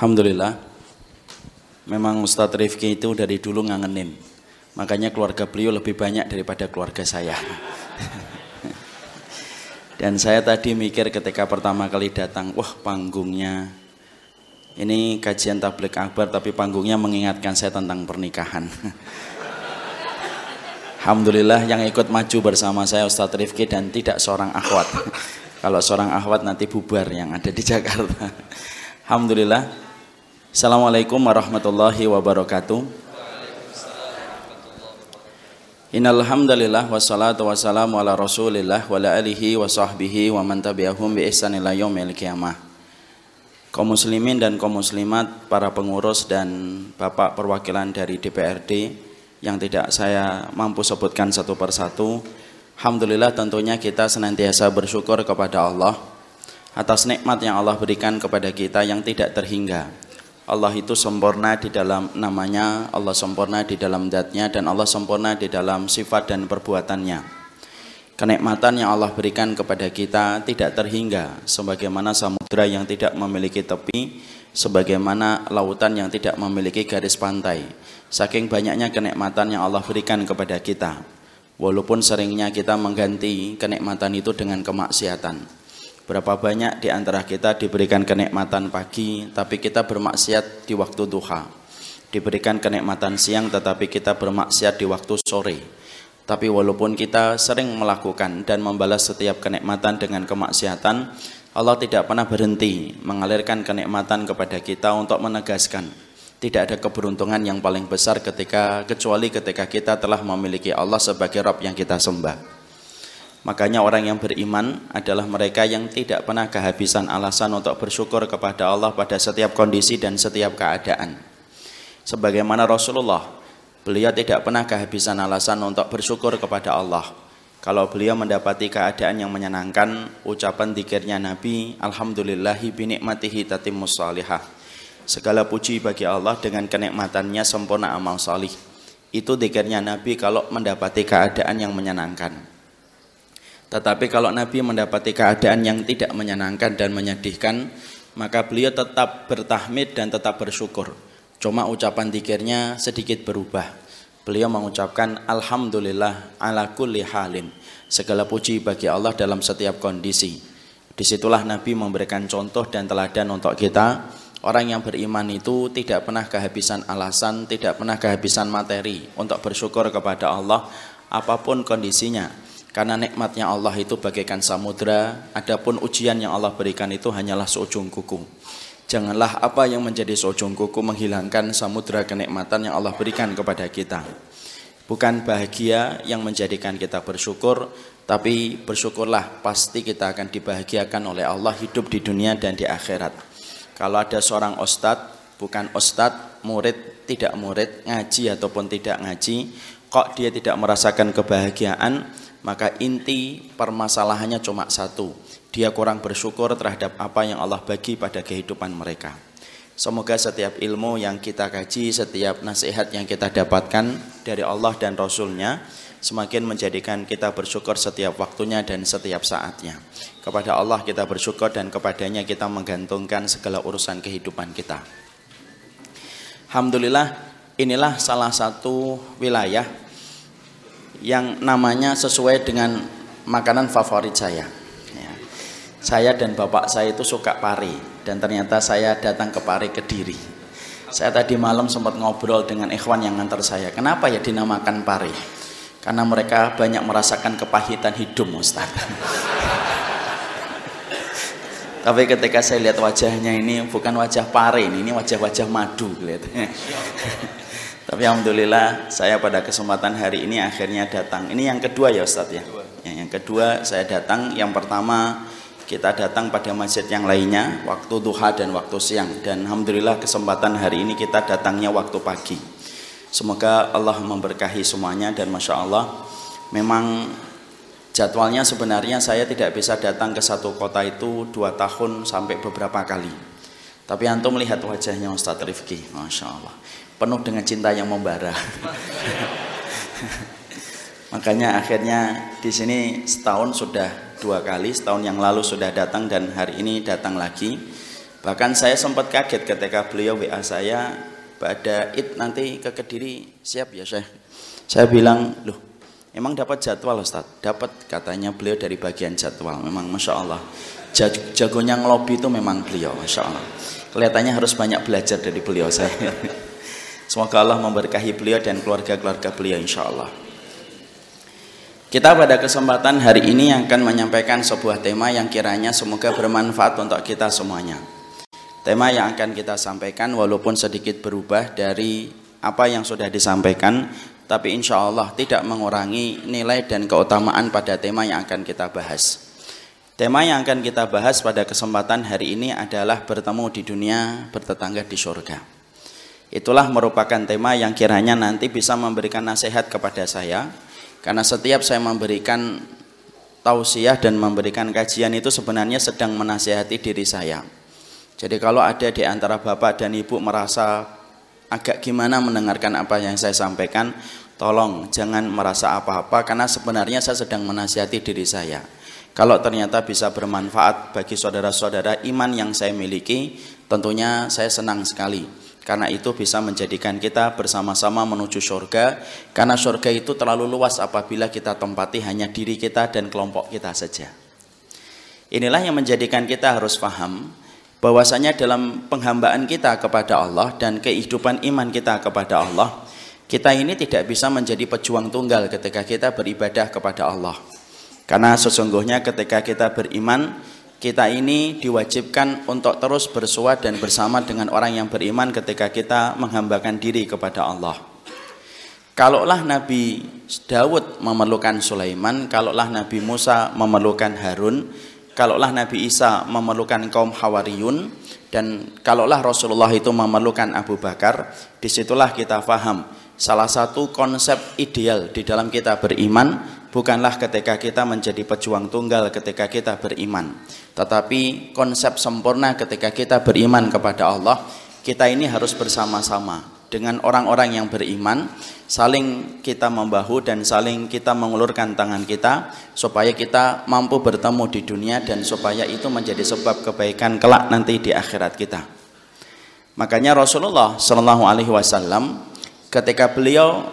Alhamdulillah. Memang Ustadz Rifki itu dari dulu ngangenin. Makanya keluarga beliau lebih banyak daripada keluarga saya. Dan saya tadi mikir ketika pertama kali datang Wah panggungnya. Ini kajian tablik akbar Tapi panggungnya mengingatkan saya tentang pernikahan Alhamdulillah yang ikut maju bersama saya Ustadz Rifki dan tidak seorang akhwat Kalau seorang akhwat nanti bubar yang ada di Jakarta Alhamdulillah Assalamualaikum warahmatullahi wabarakatuh. Innal hamdalillah wassalatu wassalamu ala Rasulillah wa ala alihi wa sahbihi wa man tabi'ahum bi ihsan ila yaumil qiyamah. Kaum muslimin dan kaum muslimat, para pengurus dan Bapak perwakilan dari DPRD yang tidak saya mampu sebutkan satu persatu. Alhamdulillah tentunya kita senantiasa bersyukur kepada Allah atas nikmat yang Allah berikan kepada kita yang tidak terhingga Allah itu sempurna di dalam namanya, Allah sempurna di dalam zatnya dan Allah sempurna di dalam sifat dan perbuatannya. Kenikmatan yang Allah berikan kepada kita tidak terhingga sebagaimana samudra yang tidak memiliki tepi, sebagaimana lautan yang tidak memiliki garis pantai. Saking banyaknya kenikmatan yang Allah berikan kepada kita. Walaupun seringnya kita mengganti kenikmatan itu dengan kemaksiatan. Berapa banyak di antara kita diberikan kenikmatan pagi, tapi kita bermaksiat di waktu duha. Diberikan kenikmatan siang, tetapi kita bermaksiat di waktu sore. Tapi walaupun kita sering melakukan dan membalas setiap kenikmatan dengan kemaksiatan, Allah tidak pernah berhenti mengalirkan kenikmatan kepada kita untuk menegaskan tidak ada keberuntungan yang paling besar ketika kecuali ketika kita telah memiliki Allah sebagai Rabb yang kita sembah. Makanya orang yang beriman adalah mereka yang tidak pernah kehabisan alasan untuk bersyukur kepada Allah pada setiap kondisi dan setiap keadaan. Sebagaimana Rasulullah, beliau tidak pernah kehabisan alasan untuk bersyukur kepada Allah. Kalau beliau mendapati keadaan yang menyenangkan, ucapan dikirnya Nabi, Alhamdulillahi binikmatihi tatimmus salihah. Segala puji bagi Allah dengan kenikmatannya sempurna amal salih. Itu dikirnya Nabi kalau mendapati keadaan yang menyenangkan. Tetapi kalau Nabi mendapati keadaan yang tidak menyenangkan dan menyedihkan, maka beliau tetap bertahmid dan tetap bersyukur. Cuma ucapan dikirnya sedikit berubah. Beliau mengucapkan Alhamdulillah ala kulli halin. Segala puji bagi Allah dalam setiap kondisi. Di situlah Nabi memberikan contoh dan teladan untuk kita. Orang yang beriman itu tidak pernah kehabisan alasan, tidak pernah kehabisan materi untuk bersyukur kepada Allah apa pun kondisinya karena nikmatnya Allah itu bagaikan samudra, adapun ujian yang Allah berikan itu hanyalah seujung kuku. Janganlah apa yang menjadi seujung kuku menghilangkan samudra kenikmatan yang Allah berikan kepada kita. Bukan bahagia yang menjadikan kita bersyukur, tapi bersyukurlah pasti kita akan dibahagiakan oleh Allah hidup di dunia dan di akhirat. Kalau ada seorang ustadz, bukan ustadz, murid, tidak murid, ngaji ataupun tidak ngaji, kok dia tidak merasakan kebahagiaan, maka inti permasalahannya cuma satu dia kurang bersyukur terhadap apa yang Allah bagi pada kehidupan mereka. Semoga setiap ilmu yang kita kaji setiap nasihat yang kita dapatkan dari Allah dan Rasulnya semakin menjadikan kita bersyukur setiap waktunya dan setiap saatnya. Kepada Allah kita bersyukur dan kepadanya kita menggantungkan segala urusan kehidupan kita. Alhamdulillah inilah salah satu wilayah yang namanya sesuai dengan makanan favorit saya. Ya. Saya dan bapak saya itu suka pari dan ternyata saya datang ke pari Kediri. Saya tadi malam sempat ngobrol dengan ikhwan yang ngantar saya. Kenapa ya dinamakan pari? Karena mereka banyak merasakan kepahitan hidup, Ustaz. Tapi ketika saya lihat wajahnya ini bukan wajah pari, ini wajah-wajah madu kelihatannya. Tapi alhamdulillah saya pada kesempatan hari ini akhirnya datang. Ini yang kedua ya Ustadz ya. Yang kedua saya datang. Yang pertama kita datang pada masjid yang lainnya waktu duha dan waktu siang dan alhamdulillah kesempatan hari ini kita datangnya waktu pagi. Semoga Allah memberkahi semuanya dan masya Allah memang jadwalnya sebenarnya saya tidak bisa datang ke satu kota itu dua tahun sampai beberapa kali. Tapi antum melihat wajahnya Ustadz Rifki, masya Allah penuh dengan cinta yang membara. Makanya akhirnya di sini setahun sudah dua kali, setahun yang lalu sudah datang dan hari ini datang lagi. Bahkan saya sempat kaget ketika beliau WA saya pada id nanti ke Kediri siap ya Syekh. Saya bilang, loh emang dapat jadwal Ustaz? Dapat katanya beliau dari bagian jadwal. Memang Masya Allah. Jagonya ngelobi itu memang beliau Masya Allah. Kelihatannya harus banyak belajar dari beliau saya. Semoga Allah memberkahi beliau dan keluarga-keluarga beliau insya Allah. Kita pada kesempatan hari ini akan menyampaikan sebuah tema yang kiranya semoga bermanfaat untuk kita semuanya. Tema yang akan kita sampaikan walaupun sedikit berubah dari apa yang sudah disampaikan, tapi insya Allah tidak mengurangi nilai dan keutamaan pada tema yang akan kita bahas. Tema yang akan kita bahas pada kesempatan hari ini adalah bertemu di dunia, bertetangga di surga. Itulah merupakan tema yang kiranya nanti bisa memberikan nasihat kepada saya, karena setiap saya memberikan tausiah dan memberikan kajian itu sebenarnya sedang menasihati diri saya. Jadi kalau ada di antara bapak dan ibu merasa agak gimana mendengarkan apa yang saya sampaikan, tolong jangan merasa apa-apa karena sebenarnya saya sedang menasihati diri saya. Kalau ternyata bisa bermanfaat bagi saudara-saudara iman yang saya miliki, tentunya saya senang sekali karena itu bisa menjadikan kita bersama-sama menuju surga karena surga itu terlalu luas apabila kita tempati hanya diri kita dan kelompok kita saja. Inilah yang menjadikan kita harus paham bahwasanya dalam penghambaan kita kepada Allah dan kehidupan iman kita kepada Allah kita ini tidak bisa menjadi pejuang tunggal ketika kita beribadah kepada Allah. Karena sesungguhnya ketika kita beriman kita ini diwajibkan untuk terus bersua dan bersama dengan orang yang beriman ketika kita menghambakan diri kepada Allah. Kalaulah Nabi Daud memerlukan Sulaiman, kalaulah Nabi Musa memerlukan Harun, kalaulah Nabi Isa memerlukan kaum Hawariyun, dan kalaulah Rasulullah itu memerlukan Abu Bakar, di situlah kita faham salah satu konsep ideal di dalam kita beriman bukanlah ketika kita menjadi pejuang tunggal ketika kita beriman tetapi konsep sempurna ketika kita beriman kepada Allah kita ini harus bersama-sama dengan orang-orang yang beriman saling kita membahu dan saling kita mengulurkan tangan kita supaya kita mampu bertemu di dunia dan supaya itu menjadi sebab kebaikan kelak nanti di akhirat kita makanya Rasulullah Shallallahu Alaihi Wasallam ketika beliau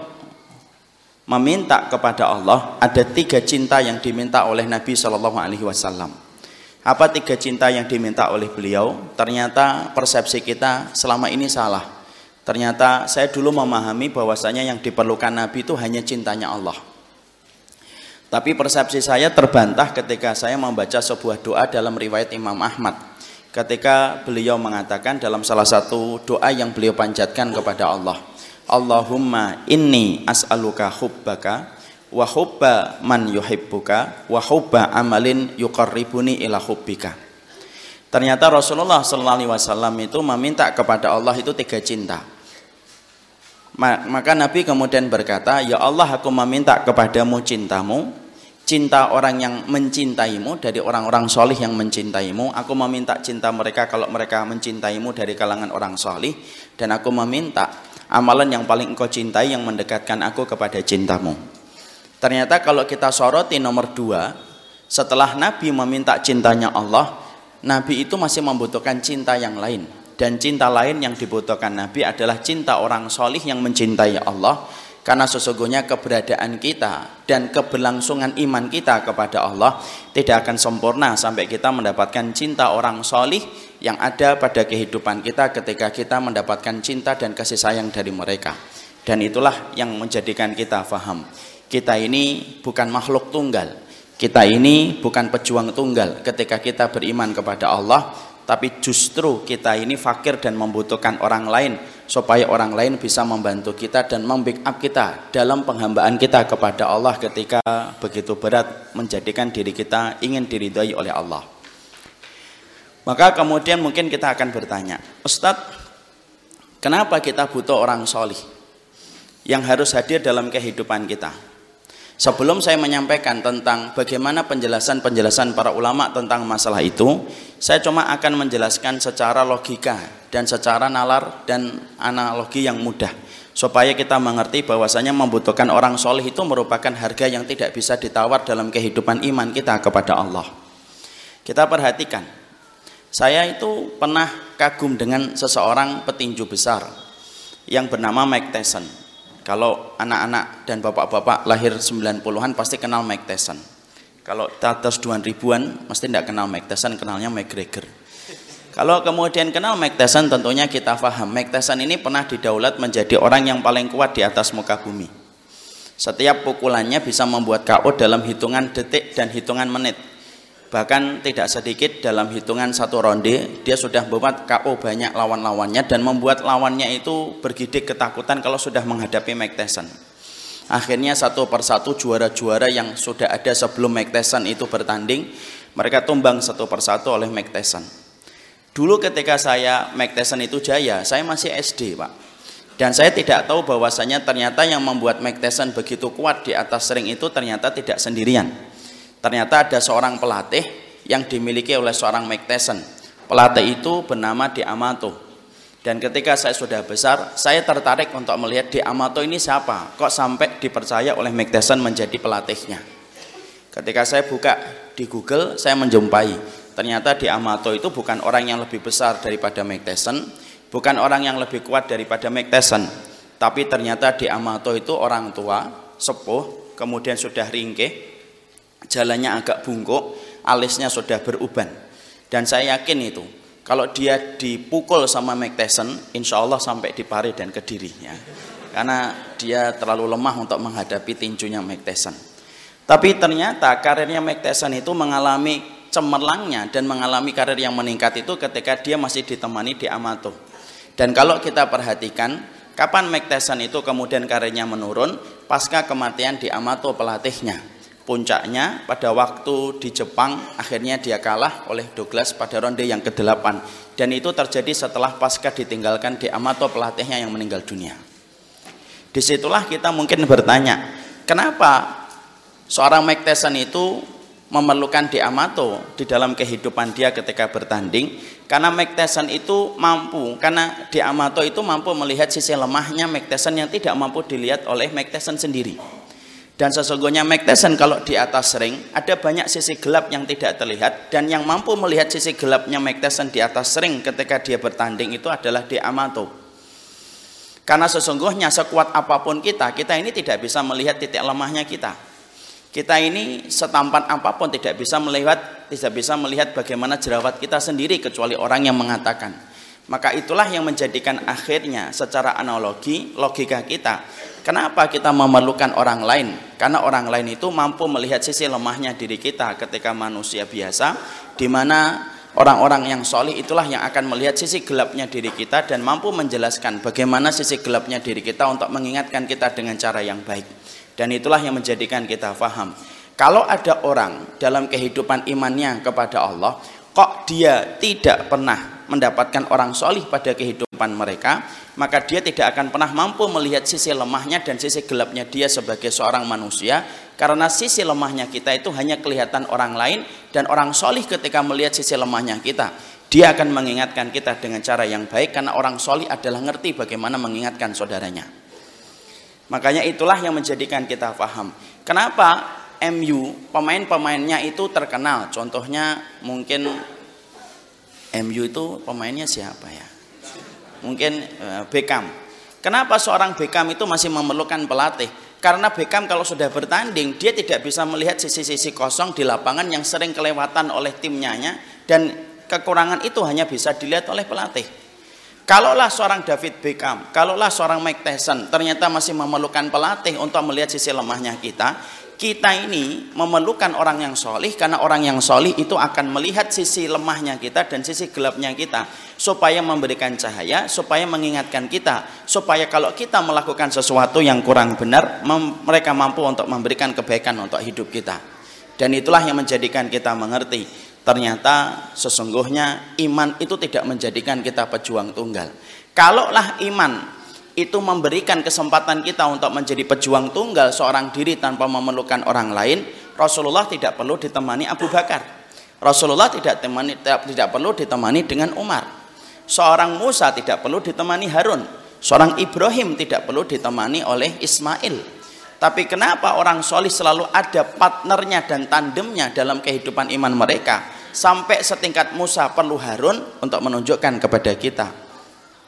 meminta kepada Allah ada tiga cinta yang diminta oleh Nabi Shallallahu Alaihi Wasallam. Apa tiga cinta yang diminta oleh beliau? Ternyata persepsi kita selama ini salah. Ternyata saya dulu memahami bahwasanya yang diperlukan Nabi itu hanya cintanya Allah. Tapi persepsi saya terbantah ketika saya membaca sebuah doa dalam riwayat Imam Ahmad. Ketika beliau mengatakan dalam salah satu doa yang beliau panjatkan kepada Allah. Allahumma inni as'aluka hubbaka wa man yuhibbuka wa amalin yuqarribuni ila hubbika. Ternyata Rasulullah sallallahu alaihi wasallam itu meminta kepada Allah itu tiga cinta. Maka Nabi kemudian berkata, "Ya Allah, aku meminta kepadamu cintamu, cinta orang yang mencintaimu dari orang-orang solih yang mencintaimu. Aku meminta cinta mereka kalau mereka mencintaimu dari kalangan orang solih, dan aku meminta amalan yang paling engkau cintai yang mendekatkan aku kepada cintamu. Ternyata kalau kita soroti nomor dua, setelah Nabi meminta cintanya Allah, Nabi itu masih membutuhkan cinta yang lain. Dan cinta lain yang dibutuhkan Nabi adalah cinta orang solih yang mencintai Allah. Karena sesungguhnya keberadaan kita dan keberlangsungan iman kita kepada Allah tidak akan sempurna sampai kita mendapatkan cinta orang solih yang ada pada kehidupan kita ketika kita mendapatkan cinta dan kasih sayang dari mereka. Dan itulah yang menjadikan kita faham. Kita ini bukan makhluk tunggal. Kita ini bukan pejuang tunggal ketika kita beriman kepada Allah, tapi justru kita ini fakir dan membutuhkan orang lain supaya orang lain bisa membantu kita dan membackup kita dalam penghambaan kita kepada Allah ketika begitu berat menjadikan diri kita ingin diridhoi oleh Allah. Maka kemudian mungkin kita akan bertanya, Ustadz, kenapa kita butuh orang solih yang harus hadir dalam kehidupan kita? Sebelum saya menyampaikan tentang bagaimana penjelasan-penjelasan para ulama tentang masalah itu, saya cuma akan menjelaskan secara logika dan secara nalar dan analogi yang mudah supaya kita mengerti bahwasanya membutuhkan orang soleh itu merupakan harga yang tidak bisa ditawar dalam kehidupan iman kita kepada Allah. Kita perhatikan, saya itu pernah kagum dengan seseorang petinju besar yang bernama Mike Tyson kalau anak-anak dan bapak-bapak lahir 90-an pasti kenal Mike Tyson. Kalau atas 2000-an mesti tidak kenal Mike Tyson, kenalnya McGregor. Kalau kemudian kenal Mike Tyson tentunya kita paham Mike Tyson ini pernah didaulat menjadi orang yang paling kuat di atas muka bumi. Setiap pukulannya bisa membuat KO dalam hitungan detik dan hitungan menit bahkan tidak sedikit dalam hitungan satu ronde dia sudah membuat KO banyak lawan-lawannya dan membuat lawannya itu bergidik ketakutan kalau sudah menghadapi Mike Tyson akhirnya satu persatu juara-juara yang sudah ada sebelum Mike Tyson itu bertanding mereka tumbang satu persatu oleh Mike Tyson dulu ketika saya Mike Tyson itu jaya saya masih SD Pak. Dan saya tidak tahu bahwasanya ternyata yang membuat Mike Tyson begitu kuat di atas ring itu ternyata tidak sendirian Ternyata ada seorang pelatih yang dimiliki oleh seorang Mike Tyson. Pelatih itu bernama Di Amato. Dan ketika saya sudah besar, saya tertarik untuk melihat Di Amato ini siapa? Kok sampai dipercaya oleh Mike Tyson menjadi pelatihnya? Ketika saya buka di Google, saya menjumpai ternyata Di Amato itu bukan orang yang lebih besar daripada Mike Tyson, bukan orang yang lebih kuat daripada Mike Tyson, tapi ternyata Di Amato itu orang tua, sepuh, kemudian sudah ringkih, jalannya agak bungkuk, alisnya sudah beruban. Dan saya yakin itu, kalau dia dipukul sama Mike Tyson, insya Allah sampai di pari dan ke dirinya. Karena dia terlalu lemah untuk menghadapi tinjunya Mike Tyson. Tapi ternyata karirnya Mike Tyson itu mengalami cemerlangnya dan mengalami karir yang meningkat itu ketika dia masih ditemani di Amato. Dan kalau kita perhatikan, kapan Mike Tyson itu kemudian karirnya menurun? Pasca kematian di Amato pelatihnya puncaknya pada waktu di Jepang akhirnya dia kalah oleh Douglas pada ronde yang ke-8 dan itu terjadi setelah pasca ditinggalkan di Amato pelatihnya yang meninggal dunia. Di situlah kita mungkin bertanya kenapa seorang Mike Tyson itu memerlukan di Amato di dalam kehidupan dia ketika bertanding? Karena Mike Tyson itu mampu karena di Amato itu mampu melihat sisi lemahnya Mike Tyson yang tidak mampu dilihat oleh Mike Tyson sendiri dan sesungguhnya Mike kalau di atas ring ada banyak sisi gelap yang tidak terlihat dan yang mampu melihat sisi gelapnya Mike di atas ring ketika dia bertanding itu adalah di Amato. Karena sesungguhnya sekuat apa pun kita, kita ini tidak bisa melihat titik lemahnya kita. Kita ini setampan apa pun tidak bisa melihat tidak bisa melihat bagaimana jerawat kita sendiri kecuali orang yang mengatakan. Maka itulah yang menjadikan akhirnya secara analogi logika kita Kenapa kita memerlukan orang lain? Karena orang lain itu mampu melihat sisi lemahnya diri kita ketika manusia biasa, di mana orang-orang yang solih itulah yang akan melihat sisi gelapnya diri kita dan mampu menjelaskan bagaimana sisi gelapnya diri kita untuk mengingatkan kita dengan cara yang baik. Dan itulah yang menjadikan kita faham. Kalau ada orang dalam kehidupan imannya kepada Allah, kok dia tidak pernah mendapatkan orang solih pada kehidupan mereka, maka dia tidak akan pernah mampu melihat sisi lemahnya dan sisi gelapnya dia sebagai seorang manusia karena sisi lemahnya kita itu hanya kelihatan orang lain dan orang solih ketika melihat sisi lemahnya kita. Dia akan mengingatkan kita dengan cara yang baik karena orang solih adalah ngerti bagaimana mengingatkan saudaranya. Makanya itulah yang menjadikan kita paham kenapa MU pemain-pemainnya itu terkenal? Contohnya mungkin MU itu pemainnya siapa ya mungkin uh, Beckham. Kenapa seorang Beckham itu masih memerlukan pelatih? Karena Beckham kalau sudah bertanding, dia tidak bisa melihat sisi-sisi kosong di lapangan yang sering kelewatan oleh timnya dan kekurangan itu hanya bisa dilihat oleh pelatih. Kalaulah seorang David Beckham, kalaulah seorang Mike Tyson ternyata masih memerlukan pelatih untuk melihat sisi lemahnya kita, kita ini memerlukan orang yang solih karena orang yang solih itu akan melihat sisi lemahnya kita dan sisi gelapnya kita supaya memberikan cahaya supaya mengingatkan kita supaya kalau kita melakukan sesuatu yang kurang benar mereka mampu untuk memberikan kebaikan untuk hidup kita. Dan itulah yang menjadikan kita mengerti ternyata sesungguhnya iman itu tidak menjadikan kita pejuang tunggal. Kalaulah iman itu memberikan kesempatan kita untuk menjadi pejuang tunggal seorang diri tanpa memerlukan orang lain, Rasulullah tidak perlu ditemani Abu Bakar. Rasulullah tidak temani, tidak, tidak perlu ditemani dengan Umar. Seorang Musa tidak perlu ditemani Harun. Seorang Ibrahim tidak perlu ditemani oleh Ismail. Tapi kenapa orang solih selalu ada partnernya dan tandemnya dalam kehidupan iman mereka sampai setingkat Musa perlu Harun untuk menunjukkan kepada kita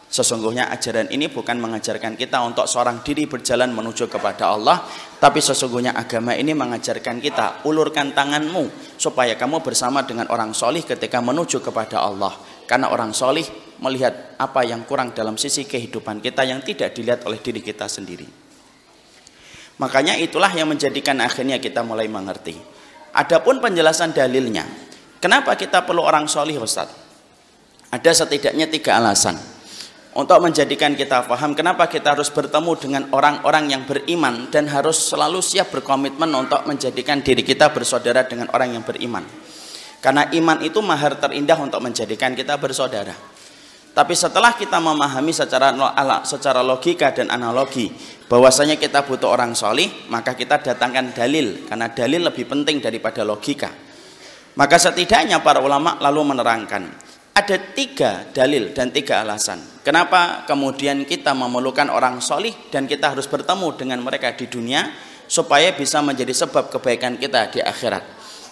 Sesungguhnya ajaran ini bukan mengajarkan kita untuk seorang diri berjalan menuju kepada Allah, tapi sesungguhnya agama ini mengajarkan kita ulurkan tanganmu supaya kamu bersama dengan orang solih ketika menuju kepada Allah. Karena orang solih melihat apa yang kurang dalam sisi kehidupan kita yang tidak dilihat oleh diri kita sendiri. Makanya itulah yang menjadikan akhirnya kita mulai mengerti. Adapun penjelasan dalilnya, kenapa kita perlu orang solih Ustaz? Ada setidaknya tiga alasan untuk menjadikan kita paham kenapa kita harus bertemu dengan orang-orang yang beriman dan harus selalu siap berkomitmen untuk menjadikan diri kita bersaudara dengan orang yang beriman. Karena iman itu mahar terindah untuk menjadikan kita bersaudara. Tapi setelah kita memahami secara secara logika dan analogi bahwasanya kita butuh orang solih, maka kita datangkan dalil karena dalil lebih penting daripada logika. Maka setidaknya para ulama lalu menerangkan ada tiga dalil dan tiga alasan. Kenapa kemudian kita memerlukan orang solih dan kita harus bertemu dengan mereka di dunia supaya bisa menjadi sebab kebaikan kita di akhirat.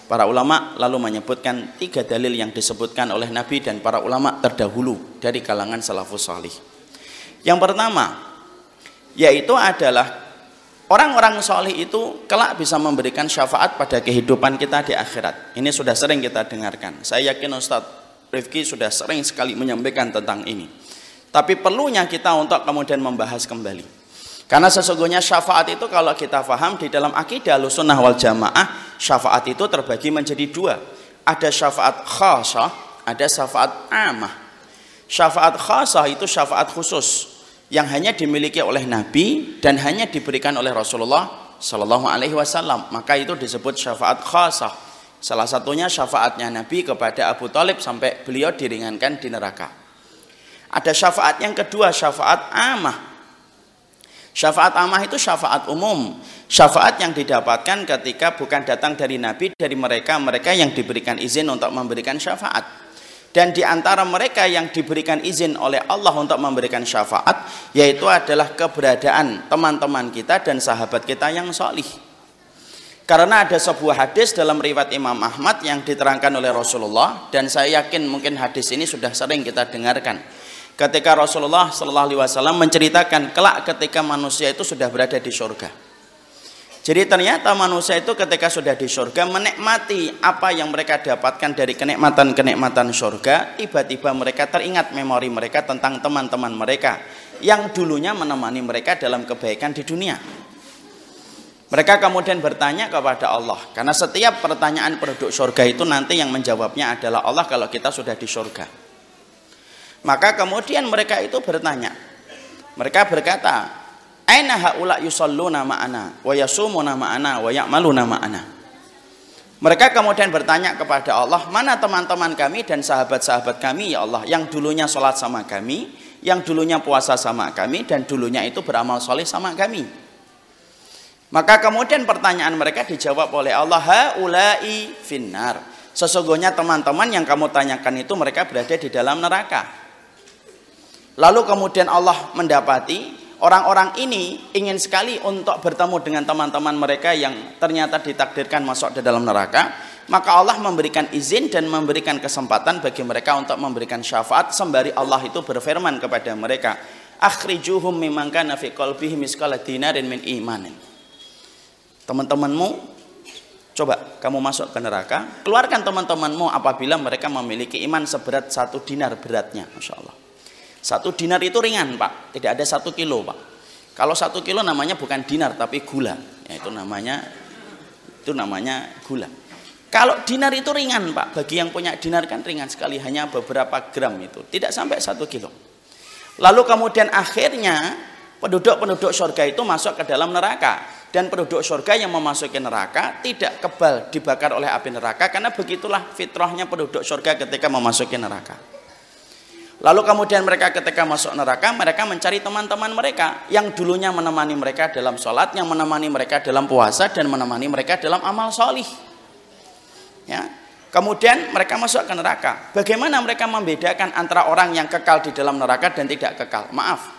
Para ulama lalu menyebutkan tiga dalil yang disebutkan oleh Nabi dan para ulama terdahulu dari kalangan salafus solih. Yang pertama, yaitu adalah orang-orang solih itu kelak bisa memberikan syafaat pada kehidupan kita di akhirat. Ini sudah sering kita dengarkan. Saya yakin Ustadz Rifki sudah sering sekali menyampaikan tentang ini. Tapi perlunya kita untuk kemudian membahas kembali. Karena sesungguhnya syafaat itu kalau kita faham di dalam akidah sunnah wal jamaah, syafaat itu terbagi menjadi dua. Ada syafaat khasah, ada syafaat amah. Syafaat khasah itu syafaat khusus yang hanya dimiliki oleh Nabi dan hanya diberikan oleh Rasulullah Shallallahu Alaihi Wasallam. Maka itu disebut syafaat khasah. Salah satunya syafaatnya Nabi kepada Abu Talib sampai beliau diringankan di neraka. Ada syafaat yang kedua, syafaat amah. Syafaat amah itu syafaat umum. Syafaat yang didapatkan ketika bukan datang dari Nabi, dari mereka, mereka yang diberikan izin untuk memberikan syafaat. Dan di antara mereka yang diberikan izin oleh Allah untuk memberikan syafaat, yaitu adalah keberadaan teman-teman kita dan sahabat kita yang solih karena ada sebuah hadis dalam riwayat Imam Ahmad yang diterangkan oleh Rasulullah dan saya yakin mungkin hadis ini sudah sering kita dengarkan. Ketika Rasulullah Shallallahu Alaihi Wasallam menceritakan kelak ketika manusia itu sudah berada di surga. Jadi ternyata manusia itu ketika sudah di surga menikmati apa yang mereka dapatkan dari kenikmatan-kenikmatan surga, tiba-tiba mereka teringat memori mereka tentang teman-teman mereka yang dulunya menemani mereka dalam kebaikan di dunia. Mereka kemudian bertanya kepada Allah karena setiap pertanyaan penduduk surga itu nanti yang menjawabnya adalah Allah kalau kita sudah di surga. Maka kemudian mereka itu bertanya. Mereka berkata, "Aina haula yusalluna ma'ana wa yasumuna ma'ana wa ya'maluna ma'ana?" Mereka kemudian bertanya kepada Allah, "Mana teman-teman kami dan sahabat-sahabat kami ya Allah yang dulunya sholat sama kami, yang dulunya puasa sama kami dan dulunya itu beramal soleh sama kami?" Maka kemudian pertanyaan mereka dijawab oleh Allah, haulai finnar. Sesungguhnya teman-teman yang kamu tanyakan itu mereka berada di dalam neraka. Lalu kemudian Allah mendapati orang-orang ini ingin sekali untuk bertemu dengan teman-teman mereka yang ternyata ditakdirkan masuk di dalam neraka. Maka Allah memberikan izin dan memberikan kesempatan bagi mereka untuk memberikan syafaat sembari Allah itu berfirman kepada mereka, "Akhrijuhum mimman kana fi qalbihi misqala dinarin min imanin." Teman-temanmu coba kamu masuk ke neraka. Keluarkan teman-temanmu apabila mereka memiliki iman seberat satu dinar beratnya Masya Allah. Satu dinar itu ringan pak. Tidak ada satu kilo pak. Kalau satu kilo namanya bukan dinar tapi gula ya, itu namanya itu namanya gula kalau dinar itu ringan pak bagi yang punya dinar kan ringan sekali hanya beberapa gram itu. Tidak sampai satu kilo. Lalu kemudian akhirnya penduduk-penduduk surga itu masuk ke dalam neraka dan penduduk surga yang memasuki neraka tidak kebal dibakar oleh api neraka karena begitulah fitrahnya penduduk surga ketika memasuki neraka. Lalu kemudian mereka ketika masuk neraka, mereka mencari teman-teman mereka yang dulunya menemani mereka dalam sholat, yang menemani mereka dalam puasa, dan menemani mereka dalam amal solih. Ya. Kemudian mereka masuk ke neraka. Bagaimana mereka membedakan antara orang yang kekal di dalam neraka dan tidak kekal? Maaf,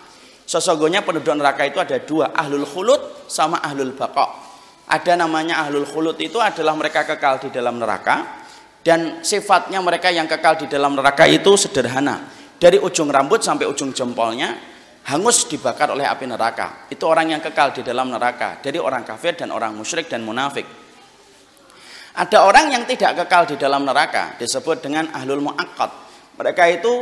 sesungguhnya penduduk neraka itu ada dua, ahlul khulud sama ahlul baqo. Ada namanya ahlul khulud itu adalah mereka kekal di dalam neraka, dan sifatnya mereka yang kekal di dalam neraka itu sederhana dari ujung rambut sampai ujung jempolnya hangus dibakar oleh api neraka. Itu orang yang kekal di dalam neraka. Dari orang kafir dan orang musyrik dan munafik. Ada orang yang tidak kekal di dalam neraka disebut dengan ahlul muakkad. Mereka itu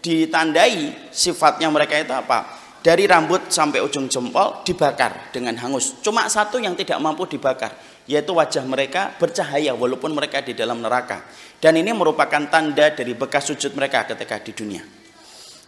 ditandai sifatnya mereka itu apa? Dari rambut sampai ujung jempol dibakar dengan hangus. Cuma satu yang tidak mampu dibakar, yaitu wajah mereka bercahaya walaupun mereka di dalam neraka. Dan ini merupakan tanda dari bekas sujud mereka ketika di dunia.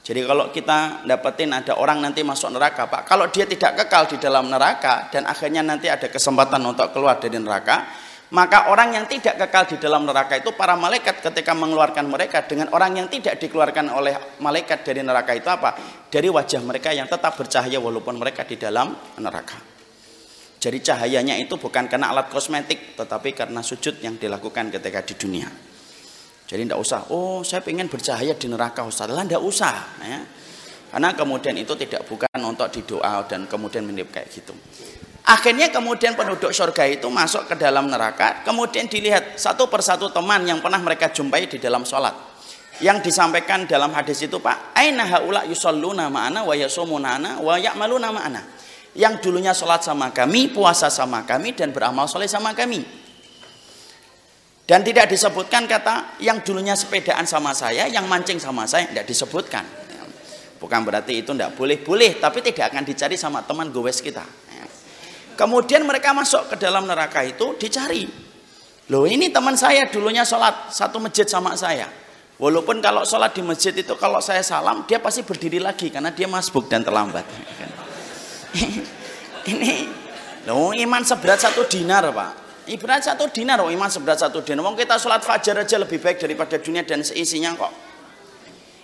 Jadi kalau kita dapetin ada orang nanti masuk neraka, Pak, kalau dia tidak kekal di dalam neraka dan akhirnya nanti ada kesempatan untuk keluar dari neraka, maka orang yang tidak kekal di dalam neraka itu para malaikat ketika mengeluarkan mereka dengan orang yang tidak dikeluarkan oleh malaikat dari neraka itu apa? Dari wajah mereka yang tetap bercahaya walaupun mereka di dalam neraka. Jadi cahayanya itu bukan karena alat kosmetik, tetapi karena sujud yang dilakukan ketika di dunia. Jadi tidak usah, oh saya ingin bercahaya di neraka Ustaz. Lah tidak usah. Ya. Karena kemudian itu tidak bukan untuk didoa dan kemudian menip kayak gitu. Akhirnya kemudian penduduk surga itu masuk ke dalam neraka. Kemudian dilihat satu persatu teman yang pernah mereka jumpai di dalam sholat. Yang disampaikan dalam hadis itu Pak. Aina haula yusalluna ma'ana wa yasumuna wa ya'maluna ma'ana. Yang dulunya sholat sama kami, puasa sama kami, dan beramal soleh sama kami dan tidak disebutkan kata yang dulunya sepedaan sama saya, yang mancing sama saya, tidak disebutkan. Bukan berarti itu tidak boleh, boleh, tapi tidak akan dicari sama teman gowes kita. Kemudian mereka masuk ke dalam neraka itu dicari. Loh ini teman saya dulunya sholat satu masjid sama saya. Walaupun kalau sholat di masjid itu kalau saya salam dia pasti berdiri lagi karena dia masbuk dan terlambat. ini loh iman seberat satu dinar pak Ibarat satu dinar, oh iman seberat satu dinar. Wong kita sholat fajar aja lebih baik daripada dunia dan seisinya kok.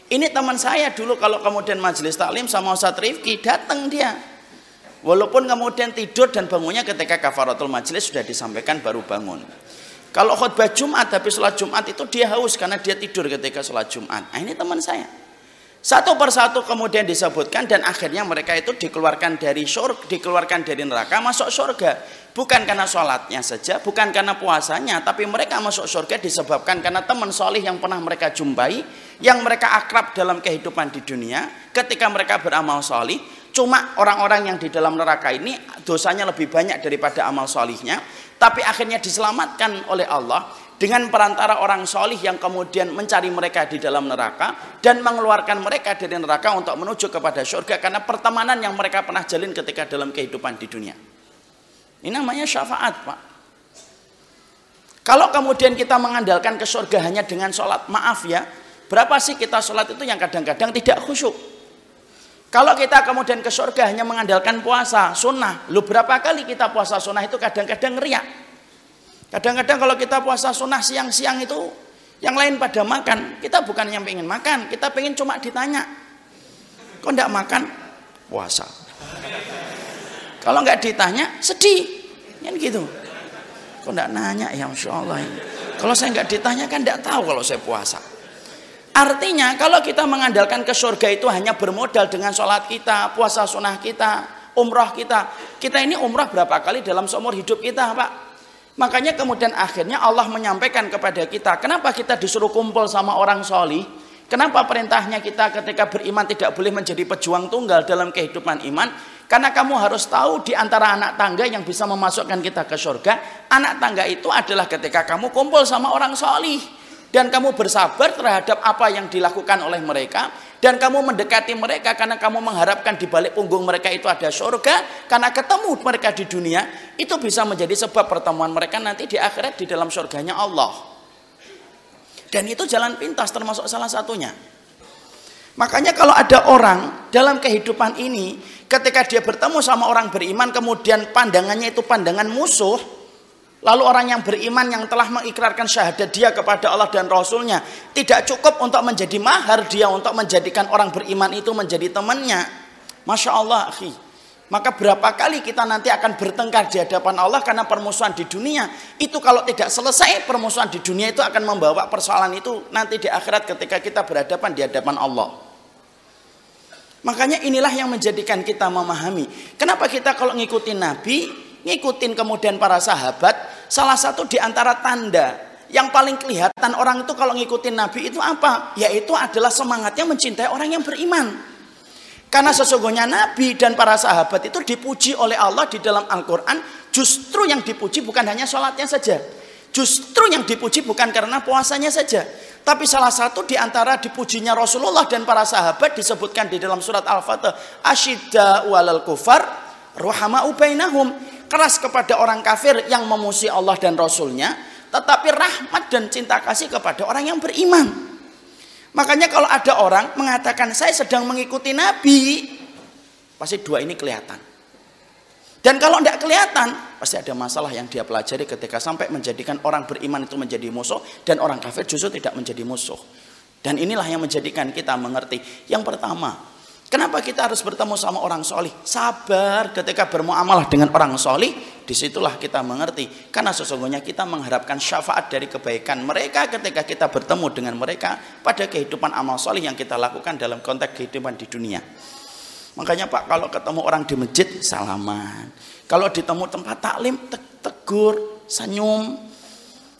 Ini teman saya dulu kalau kemudian majelis taklim sama Ustaz Rifki datang dia. Walaupun kemudian tidur dan bangunnya ketika kafaratul majelis sudah disampaikan baru bangun. Kalau khutbah Jumat tapi sholat Jumat itu dia haus karena dia tidur ketika sholat Jumat. Nah, ini teman saya. Satu persatu kemudian disebutkan dan akhirnya mereka itu dikeluarkan dari surga, dikeluarkan dari neraka masuk surga. Bukan karena sholatnya saja, bukan karena puasanya, tapi mereka masuk surga disebabkan karena teman solih yang pernah mereka jumpai, yang mereka akrab dalam kehidupan di dunia, ketika mereka beramal solih, cuma orang-orang yang di dalam neraka ini dosanya lebih banyak daripada amal solihnya, tapi akhirnya diselamatkan oleh Allah dengan perantara orang solih yang kemudian mencari mereka di dalam neraka dan mengeluarkan mereka dari neraka untuk menuju kepada surga karena pertemanan yang mereka pernah jalin ketika dalam kehidupan di dunia. Ini namanya syafaat, Pak. Kalau kemudian kita mengandalkan ke surga hanya dengan sholat, maaf ya, berapa sih kita sholat itu yang kadang-kadang tidak khusyuk? Kalau kita kemudian ke surga hanya mengandalkan puasa, sunnah, lu berapa kali kita puasa sunnah itu kadang-kadang riak. Kadang-kadang kalau kita puasa sunnah siang-siang itu yang lain pada makan, kita bukan yang pengen makan, kita pengen cuma ditanya. Kok enggak makan? Puasa. Kalau enggak ditanya, sedih. Kan gitu. Kok enggak nanya ya Masya Allah. Kalau saya enggak ditanya kan enggak tahu kalau saya puasa. Artinya kalau kita mengandalkan ke surga itu hanya bermodal dengan sholat kita, puasa sunnah kita, umrah kita. Kita ini umrah berapa kali dalam seumur hidup kita Pak? Makanya kemudian akhirnya Allah menyampaikan kepada kita, kenapa kita disuruh kumpul sama orang soli? Kenapa perintahnya kita ketika beriman tidak boleh menjadi pejuang tunggal dalam kehidupan iman? Karena kamu harus tahu di antara anak tangga yang bisa memasukkan kita ke surga, anak tangga itu adalah ketika kamu kumpul sama orang solih dan kamu bersabar terhadap apa yang dilakukan oleh mereka. Dan kamu mendekati mereka karena kamu mengharapkan di balik punggung mereka itu ada surga karena ketemu mereka di dunia itu bisa menjadi sebab pertemuan mereka nanti di akhirat di dalam surganya Allah. Dan itu jalan pintas termasuk salah satunya. Makanya kalau ada orang dalam kehidupan ini ketika dia bertemu sama orang beriman kemudian pandangannya itu pandangan musuh Lalu orang yang beriman yang telah mengikrarkan syahadat dia kepada Allah dan Rasulnya tidak cukup untuk menjadi mahar dia untuk menjadikan orang beriman itu menjadi temannya. Masya Allah, akhi. Maka berapa kali kita nanti akan bertengkar di hadapan Allah karena permusuhan di dunia. Itu kalau tidak selesai permusuhan di dunia itu akan membawa persoalan itu nanti di akhirat ketika kita berhadapan di hadapan Allah. Makanya inilah yang menjadikan kita memahami. Kenapa kita kalau ngikutin Nabi, ngikutin kemudian para sahabat, salah satu di antara tanda yang paling kelihatan orang itu kalau ngikutin Nabi itu apa? Yaitu adalah semangatnya mencintai orang yang beriman. Karena sesungguhnya Nabi dan para sahabat itu dipuji oleh Allah di dalam Al-Quran. Justru yang dipuji bukan hanya sholatnya saja. Justru yang dipuji bukan karena puasanya saja. Tapi salah satu di antara dipujinya Rasulullah dan para sahabat disebutkan di dalam surat Al-Fatih. Asyidda walal kufar ruhama ubainahum keras kepada orang kafir yang memuji Allah dan Rasulnya, tetapi rahmat dan cinta kasih kepada orang yang beriman. Makanya kalau ada orang mengatakan saya sedang mengikuti Nabi, pasti dua ini kelihatan. Dan kalau tidak kelihatan, pasti ada masalah yang dia pelajari ketika sampai menjadikan orang beriman itu menjadi musuh dan orang kafir justru tidak menjadi musuh. Dan inilah yang menjadikan kita mengerti. Yang pertama, Kenapa kita harus bertemu sama orang solih? Sabar ketika bermuamalah dengan orang solih. Di situlah kita mengerti. Karena sesungguhnya kita mengharapkan syafaat dari kebaikan mereka ketika kita bertemu dengan mereka pada kehidupan amal solih yang kita lakukan dalam konteks kehidupan di dunia. Makanya Pak kalau ketemu orang di masjid salaman. Kalau ditemu tempat taklim tegur, senyum.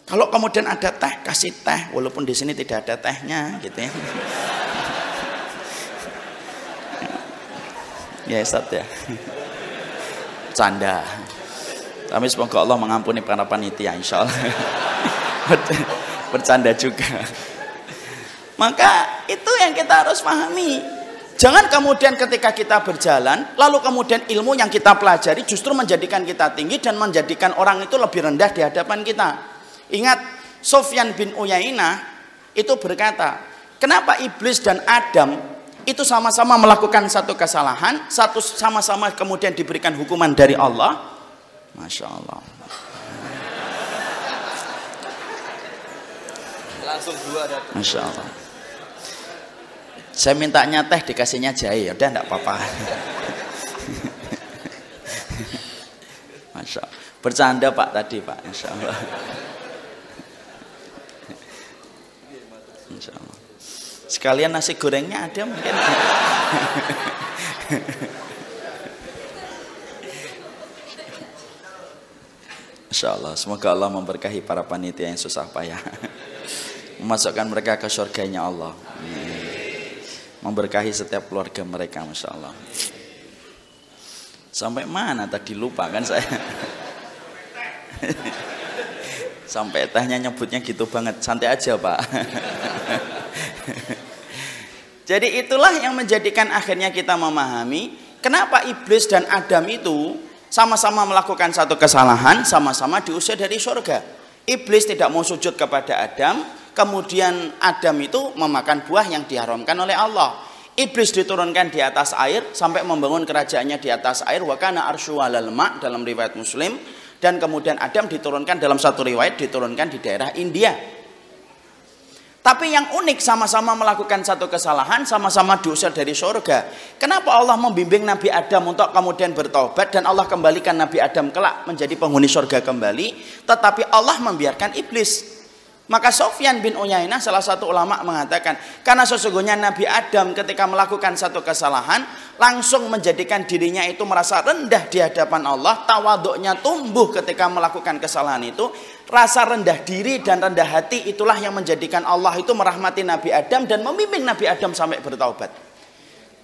Kalau kemudian ada teh kasih teh walaupun di sini tidak ada tehnya gitu ya. Ya Ustaz ya. Canda. Tapi semoga Allah mengampuni para panitia insya Allah. Bercanda juga. Maka itu yang kita harus pahami. Jangan kemudian ketika kita berjalan, lalu kemudian ilmu yang kita pelajari justru menjadikan kita tinggi dan menjadikan orang itu lebih rendah di hadapan kita. Ingat, Sofyan bin Uyainah itu berkata, kenapa iblis dan Adam itu sama-sama melakukan satu kesalahan, satu sama-sama kemudian diberikan hukuman dari Allah. Masya Allah. Langsung dua datang. Masya Allah. Saya mintanya teh dikasihnya jahe, ya udah enggak apa-apa. Masya Allah. Bercanda Pak tadi Pak, Masya Allah. Masya Allah. Sekalian nasi gorengnya ada mungkin. Insya Allah, semoga Allah memberkahi para panitia yang susah payah. Memasukkan mereka ke surganya Allah. Memberkahi setiap keluarga mereka, Masya Allah. Sampai mana tadi lupa kan saya. Sampai tehnya nyebutnya gitu banget. Santai aja pak. Jadi itulah yang menjadikan akhirnya kita memahami kenapa iblis dan Adam itu sama-sama melakukan satu kesalahan, sama-sama diusir dari surga. Iblis tidak mau sujud kepada Adam, kemudian Adam itu memakan buah yang diharamkan oleh Allah. Iblis diturunkan di atas air sampai membangun kerajaannya di atas air wakana arsyu alal dalam riwayat Muslim dan kemudian Adam diturunkan dalam satu riwayat diturunkan di daerah India tapi yang unik sama-sama melakukan satu kesalahan, sama-sama diusir dari surga. Kenapa Allah membimbing Nabi Adam untuk kemudian bertobat dan Allah kembalikan Nabi Adam kelak menjadi penghuni surga kembali, tetapi Allah membiarkan iblis maka Sofyan bin Uyainah salah satu ulama mengatakan karena sesungguhnya Nabi Adam ketika melakukan satu kesalahan langsung menjadikan dirinya itu merasa rendah di hadapan Allah, tawaduknya tumbuh ketika melakukan kesalahan itu, rasa rendah diri dan rendah hati itulah yang menjadikan Allah itu merahmati Nabi Adam dan membimbing Nabi Adam sampai bertaubat.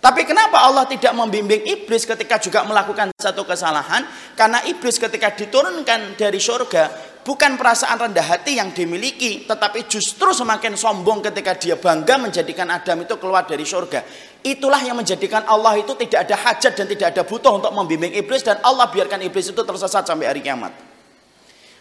Tapi kenapa Allah tidak membimbing iblis ketika juga melakukan satu kesalahan? Karena iblis ketika diturunkan dari surga bukan perasaan rendah hati yang dimiliki, tetapi justru semakin sombong ketika dia bangga menjadikan Adam itu keluar dari surga. Itulah yang menjadikan Allah itu tidak ada hajat dan tidak ada butuh untuk membimbing iblis dan Allah biarkan iblis itu tersesat sampai hari kiamat.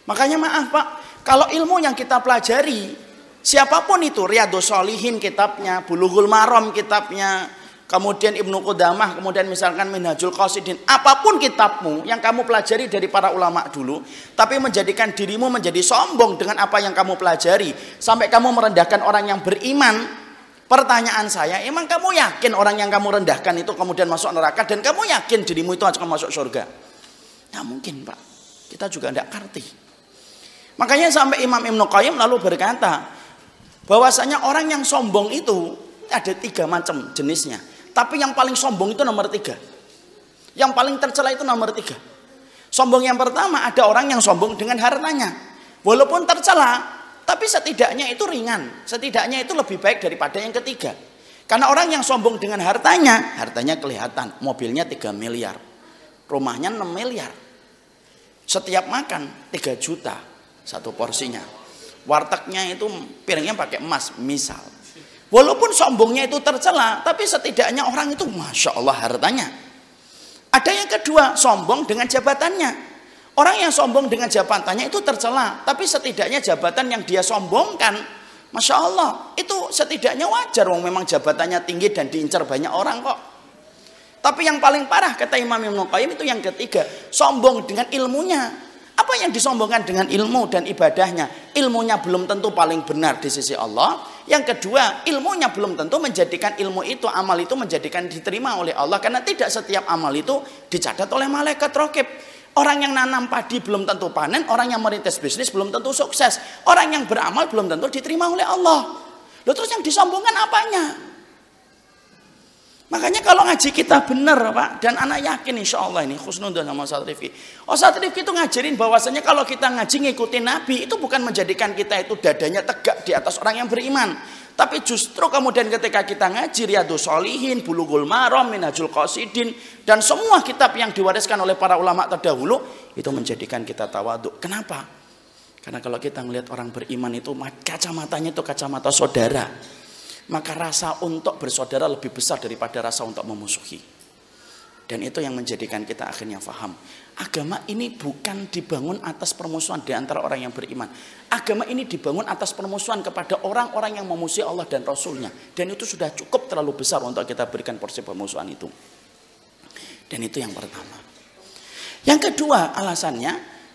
Makanya maaf Pak, kalau ilmu yang kita pelajari, siapa pun itu, Riyadus Solihin kitabnya, Bulughul Maram kitabnya, kemudian Ibnu Qudamah, kemudian misalkan Minhajul Qasidin, apa pun kitabmu yang kamu pelajari dari para ulama dulu, tapi menjadikan dirimu menjadi sombong dengan apa yang kamu pelajari, sampai kamu merendahkan orang yang beriman, pertanyaan saya, emang kamu yakin orang yang kamu rendahkan itu kemudian masuk neraka dan kamu yakin dirimu itu akan masuk surga? Tidak mungkin Pak, kita juga tidak ngerti. Makanya sampai Imam Ibnu Qayyim lalu berkata, bahwasanya orang yang sombong itu ada tiga macam jenisnya tapi yang paling sombong itu nomor tiga. Yang paling tercela itu nomor tiga. Sombong yang pertama ada orang yang sombong dengan hartanya. Walaupun tercela, tapi setidaknya itu ringan. Setidaknya itu lebih baik daripada yang ketiga. Karena orang yang sombong dengan hartanya, hartanya kelihatan. Mobilnya 3 miliar. Rumahnya 6 miliar. Setiap makan 3 juta satu porsinya. Wartegnya itu piringnya pakai emas, misal. Walaupun sombongnya itu tercela, tapi setidaknya orang itu masya Allah hartanya. Ada yang kedua, sombong dengan jabatannya. Orang yang sombong dengan jabatannya itu tercela, tapi setidaknya jabatan yang dia sombongkan, masya Allah, itu setidaknya wajar. Wong memang jabatannya tinggi dan diincar banyak orang kok. Tapi yang paling parah kata Imam Ibnu Qayyim itu yang ketiga, sombong dengan ilmunya. Apa yang disombongkan dengan ilmu dan ibadahnya? Ilmunya belum tentu paling benar di sisi Allah. Yang kedua, ilmunya belum tentu menjadikan ilmu itu, amal itu menjadikan diterima oleh Allah. Karena tidak setiap amal itu dicatat oleh malaikat rokib. Orang yang nanam padi belum tentu panen, orang yang merintis bisnis belum tentu sukses. Orang yang beramal belum tentu diterima oleh Allah. Lalu terus yang disombongkan apanya? Makanya kalau ngaji kita benar Pak dan anak yakin insya Allah ini khusnudon sama Ustaz Rifki. Ustaz Rifki itu ngajarin bahwasanya kalau kita ngaji ngikutin Nabi itu bukan menjadikan kita itu dadanya tegak di atas orang yang beriman. Tapi justru kemudian ketika kita ngaji Riyadus Solihin, Bulughul Maram, Minhajul Qasidin dan semua kitab yang diwariskan oleh para ulama terdahulu itu menjadikan kita tawaduk. Kenapa? Karena kalau kita melihat orang beriman itu kacamatanya itu kacamata saudara maka rasa untuk bersaudara lebih besar daripada rasa untuk memusuhi. Dan itu yang menjadikan kita akhirnya faham. Agama ini bukan dibangun atas permusuhan di antara orang yang beriman. Agama ini dibangun atas permusuhan kepada orang-orang yang memusuhi Allah dan Rasulnya. Dan itu sudah cukup terlalu besar untuk kita berikan porsi permusuhan itu. Dan itu yang pertama. Yang kedua alasannya,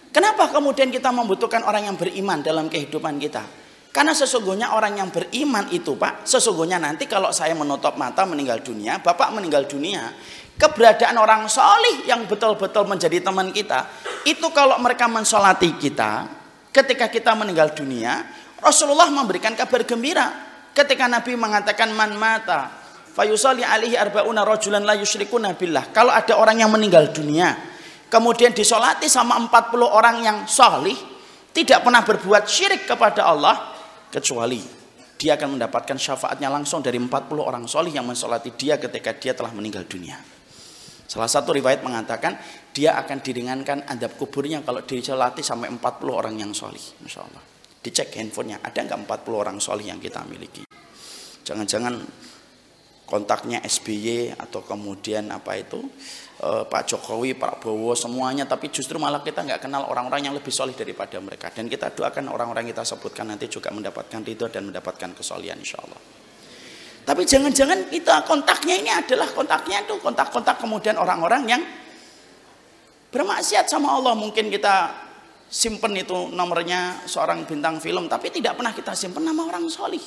kenapa kemudian kita membutuhkan orang yang beriman dalam kehidupan kita? Karena sesungguhnya orang yang beriman itu Pak, sesungguhnya nanti kalau saya menutup mata meninggal dunia, Bapak meninggal dunia, keberadaan orang solih yang betul-betul menjadi teman kita, itu kalau mereka mensolati kita, ketika kita meninggal dunia, Rasulullah memberikan kabar gembira. Ketika Nabi mengatakan man mata, fayusali alihi arbauna rojulan la yusyrikuna billah. Kalau ada orang yang meninggal dunia, kemudian disolati sama 40 orang yang solih, tidak pernah berbuat syirik kepada Allah, kecuali dia akan mendapatkan syafaatnya langsung dari 40 orang solih yang mensolati dia ketika dia telah meninggal dunia. Salah satu riwayat mengatakan dia akan diringankan adab kuburnya kalau disolati sampai 40 orang yang solih. Masya Allah. Dicek handphonenya, ada nggak 40 orang solih yang kita miliki. Jangan-jangan kontaknya SBY atau kemudian apa itu eh, Pak Jokowi, Pak Prabowo semuanya. Tapi justru malah kita nggak kenal orang-orang yang lebih solih daripada mereka. Dan kita doakan orang-orang kita sebutkan nanti juga mendapatkan ridho dan mendapatkan kesolian insya Allah tapi jangan-jangan kita kontaknya ini adalah kontaknya itu kontak-kontak kemudian orang-orang yang bermaksiat sama Allah. Mungkin kita simpen itu nomornya seorang bintang film tapi tidak pernah kita simpen nama orang solih.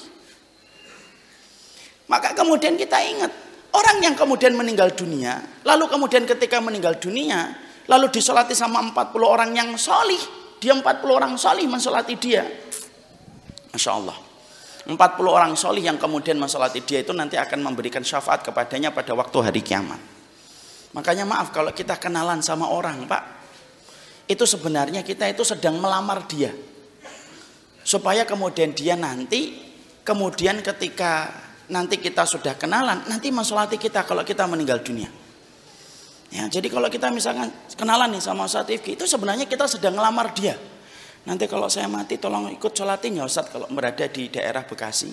Maka kemudian kita ingat, orang yang kemudian meninggal dunia, lalu kemudian ketika meninggal dunia, lalu disolati sama 40 orang yang solih, dia 40 orang solih mensolati dia. Masya Allah. 40 orang solih yang kemudian mensolati dia itu nanti akan memberikan syafaat kepadanya pada waktu hari kiamat. Makanya maaf kalau kita kenalan sama orang pak, itu sebenarnya kita itu sedang melamar dia. Supaya kemudian dia nanti, kemudian ketika nanti kita sudah kenalan, nanti mensolati kita kalau kita meninggal dunia. Ya, jadi kalau kita misalkan kenalan nih sama Ustaz Ifki, itu sebenarnya kita sedang ngelamar dia. Nanti kalau saya mati tolong ikut sholatin ya Ustaz kalau berada di daerah Bekasi.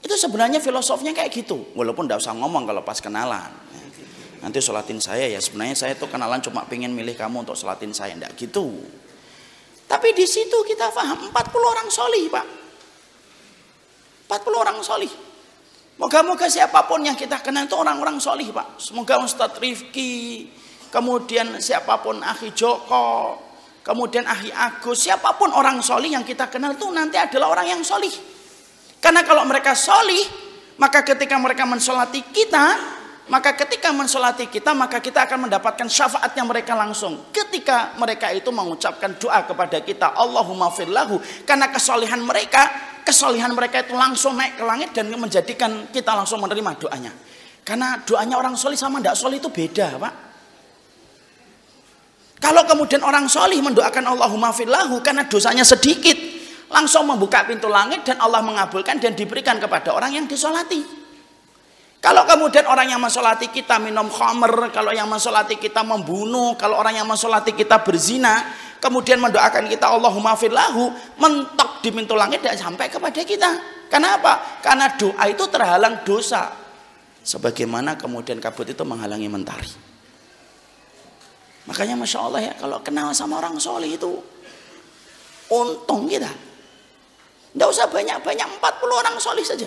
Itu sebenarnya filosofnya kayak gitu. Walaupun tidak usah ngomong kalau pas kenalan. Nanti sholatin saya ya sebenarnya saya tuh kenalan cuma pengen milih kamu untuk sholatin saya. Tidak gitu. Tapi di situ kita paham 40 orang solih pak. 40 orang solih. Moga-moga siapa pun yang kita kenal itu orang-orang solih Pak. Semoga Ustadz Rifki, kemudian siapa pun Akhi Joko, kemudian Akhi Agus, siapa pun orang solih yang kita kenal itu nanti adalah orang yang solih. Karena kalau mereka solih, maka ketika mereka mensolati kita, maka ketika mensolati kita, maka kita akan mendapatkan syafaatnya mereka langsung. Ketika mereka itu mengucapkan doa kepada kita, Allahumma firlahu. Karena kesolihan mereka, kesolihan mereka itu langsung naik ke langit dan menjadikan kita langsung menerima doanya. Karena doanya orang solih sama tidak solih itu beda, Pak. Kalau kemudian orang solih mendoakan Allahumma firlahu karena dosanya sedikit, langsung membuka pintu langit dan Allah mengabulkan dan diberikan kepada orang yang disolati. Kalau kemudian orang yang mensolati kita minum khamer, kalau yang mensolati kita membunuh, kalau orang yang mensolati kita berzina, kemudian mendoakan kita Allahumma firlahu, mentok di pintu langit dan sampai kepada kita. Kenapa? Karena doa itu terhalang dosa. Sebagaimana kemudian kabut itu menghalangi mentari. Makanya Masya Allah ya, kalau kenal sama orang soleh itu, untung kita. Tidak usah banyak-banyak, 40 orang soleh saja.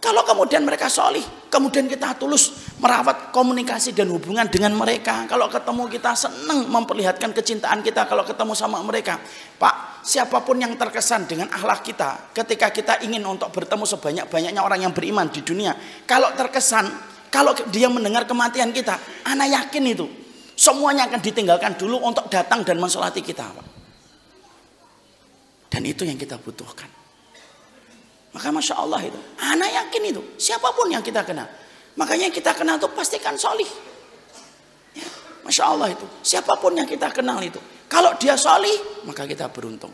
Kalau kemudian mereka solih, kemudian kita tulus merawat komunikasi dan hubungan dengan mereka. Kalau ketemu kita senang memperlihatkan kecintaan kita kalau ketemu sama mereka. Pak, siapa pun yang terkesan dengan akhlak kita, ketika kita ingin untuk bertemu sebanyak-banyaknya orang yang beriman di dunia, kalau terkesan, kalau dia mendengar kematian kita, anak yakin itu, semuanya akan ditinggalkan dulu untuk datang dan mensolati kita. Pak. Dan itu yang kita butuhkan. Maka Masya Allah itu. Anak yakin itu. Siapa pun yang kita kenal. Makanya kita kenal itu pastikan solih. Ya, Masya Allah itu. Siapa pun yang kita kenal itu. Kalau dia solih, maka kita beruntung.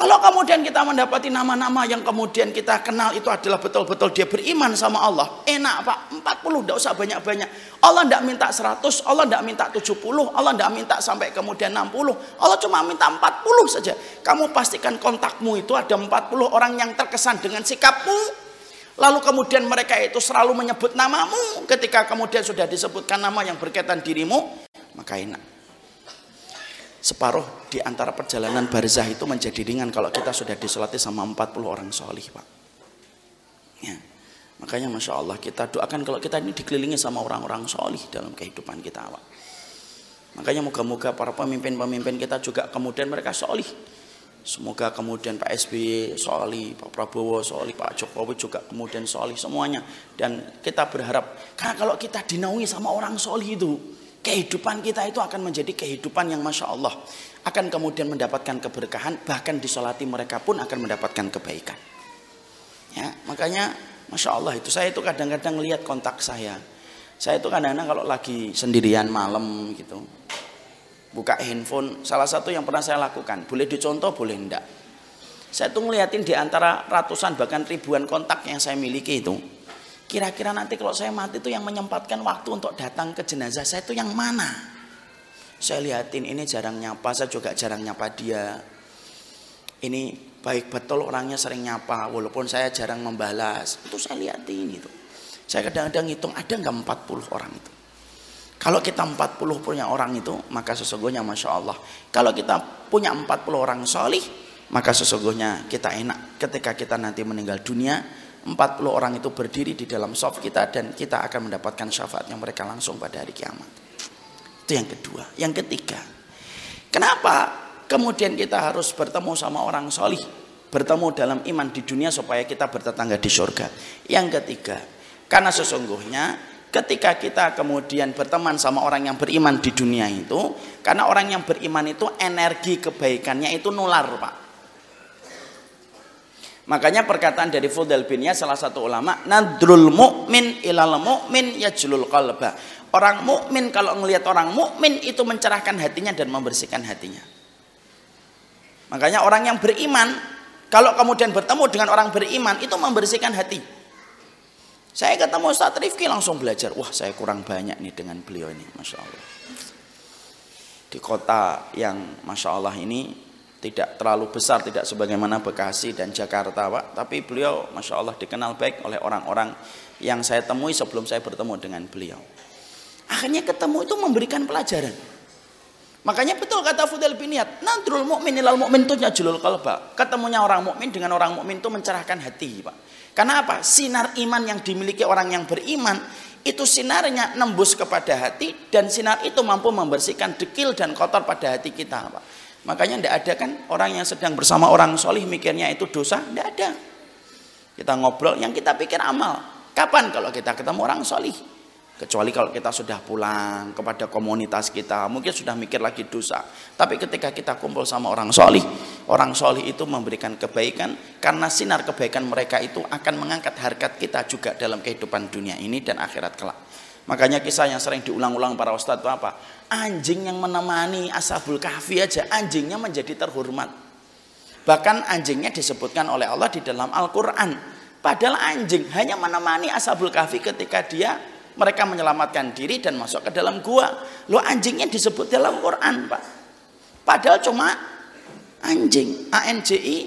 Kalau kemudian kita mendapati nama-nama yang kemudian kita kenal itu adalah betul-betul dia beriman sama Allah. Enak Pak, 40 tidak usah banyak-banyak. Allah tidak minta 100, Allah tidak minta 70, Allah tidak minta sampai kemudian 60. Allah cuma minta 40 saja. Kamu pastikan kontakmu itu ada 40 orang yang terkesan dengan sikapmu. Lalu kemudian mereka itu selalu menyebut namamu. Ketika kemudian sudah disebutkan nama yang berkaitan dirimu, maka enak separuh di antara perjalanan barzah itu menjadi ringan kalau kita sudah disolati sama 40 orang solih Pak. Ya. Makanya Masya Allah kita doakan kalau kita ini dikelilingi sama orang-orang solih dalam kehidupan kita Pak. Makanya moga-moga para pemimpin-pemimpin kita juga kemudian mereka solih. Semoga kemudian Pak SBY solih, Pak Prabowo solih, Pak Jokowi juga kemudian solih semuanya. Dan kita berharap, karena kalau kita dinaungi sama orang solih itu, kehidupan kita itu akan menjadi kehidupan yang masya Allah. Akan kemudian mendapatkan keberkahan bahkan disolati mereka pun akan mendapatkan kebaikan. Ya makanya masya Allah itu saya itu kadang-kadang lihat kontak saya. Saya itu kadang-kadang kalau lagi sendirian malam gitu buka handphone salah satu yang pernah saya lakukan boleh dicontoh boleh enggak saya tuh ngeliatin di antara ratusan bahkan ribuan kontak yang saya miliki itu Kira-kira nanti kalau saya mati itu yang menyempatkan waktu untuk datang ke jenazah saya itu yang mana? Saya lihatin ini jarang nyapa, saya juga jarang nyapa dia. Ini baik betul orangnya sering nyapa, walaupun saya jarang membalas. Itu saya lihatin itu. Saya kadang-kadang hitung ada nggak 40 orang itu. Kalau kita 40 punya orang itu, maka sesungguhnya Masya Allah. Kalau kita punya 40 orang solih, maka sesungguhnya kita enak ketika kita nanti meninggal dunia, 40 orang itu berdiri di dalam soft kita dan kita akan mendapatkan syafaat yang mereka langsung pada hari kiamat. Itu yang kedua. Yang ketiga, kenapa kemudian kita harus bertemu sama orang solih, bertemu dalam iman di dunia supaya kita bertetangga di surga. Yang ketiga, karena sesungguhnya ketika kita kemudian berteman sama orang yang beriman di dunia itu, karena orang yang beriman itu energi kebaikannya itu nular, Pak. Makanya perkataan dari Fudel bin ya salah satu ulama, nadrul mu'min ilal mu'min yajlul qalba. Orang mukmin kalau melihat orang mukmin itu mencerahkan hatinya dan membersihkan hatinya. Makanya orang yang beriman kalau kemudian bertemu dengan orang beriman itu membersihkan hati. Saya ketemu Ustaz Rifki langsung belajar. Wah saya kurang banyak nih dengan beliau ini. Masya Allah. Di kota yang Masya Allah ini tidak terlalu besar, tidak sebagaimana Bekasi dan Jakarta, Pak. Tapi beliau, masya Allah, dikenal baik oleh orang-orang yang saya temui sebelum saya bertemu dengan beliau. Akhirnya ketemu itu memberikan pelajaran. Makanya betul kata Fudail bin Iyad, nadrul mukmin ilal mukmin itu nyajulul qalba. Ketemunya orang mukmin dengan orang mukmin itu mencerahkan hati, Pak. Karena apa? Sinar iman yang dimiliki orang yang beriman itu sinarnya nembus kepada hati dan sinar itu mampu membersihkan dekil dan kotor pada hati kita, Pak. Makanya tidak ada kan orang yang sedang bersama orang solih mikirnya itu dosa, tidak ada. Kita ngobrol yang kita pikir amal. Kapan kalau kita ketemu orang solih? Kecuali kalau kita sudah pulang kepada komunitas kita, mungkin sudah mikir lagi dosa. Tapi ketika kita kumpul sama orang solih, orang solih itu memberikan kebaikan, karena sinar kebaikan mereka itu akan mengangkat harkat kita juga dalam kehidupan dunia ini dan akhirat kelak. Makanya kisah yang sering diulang-ulang para ustadz itu apa? Anjing yang menemani ashabul kahfi aja, anjingnya menjadi terhormat. Bahkan anjingnya disebutkan oleh Allah di dalam Al-Quran. Padahal anjing hanya menemani ashabul kahfi ketika dia mereka menyelamatkan diri dan masuk ke dalam gua. Lo anjingnya disebut dalam Quran, Pak. Padahal cuma anjing, A N J I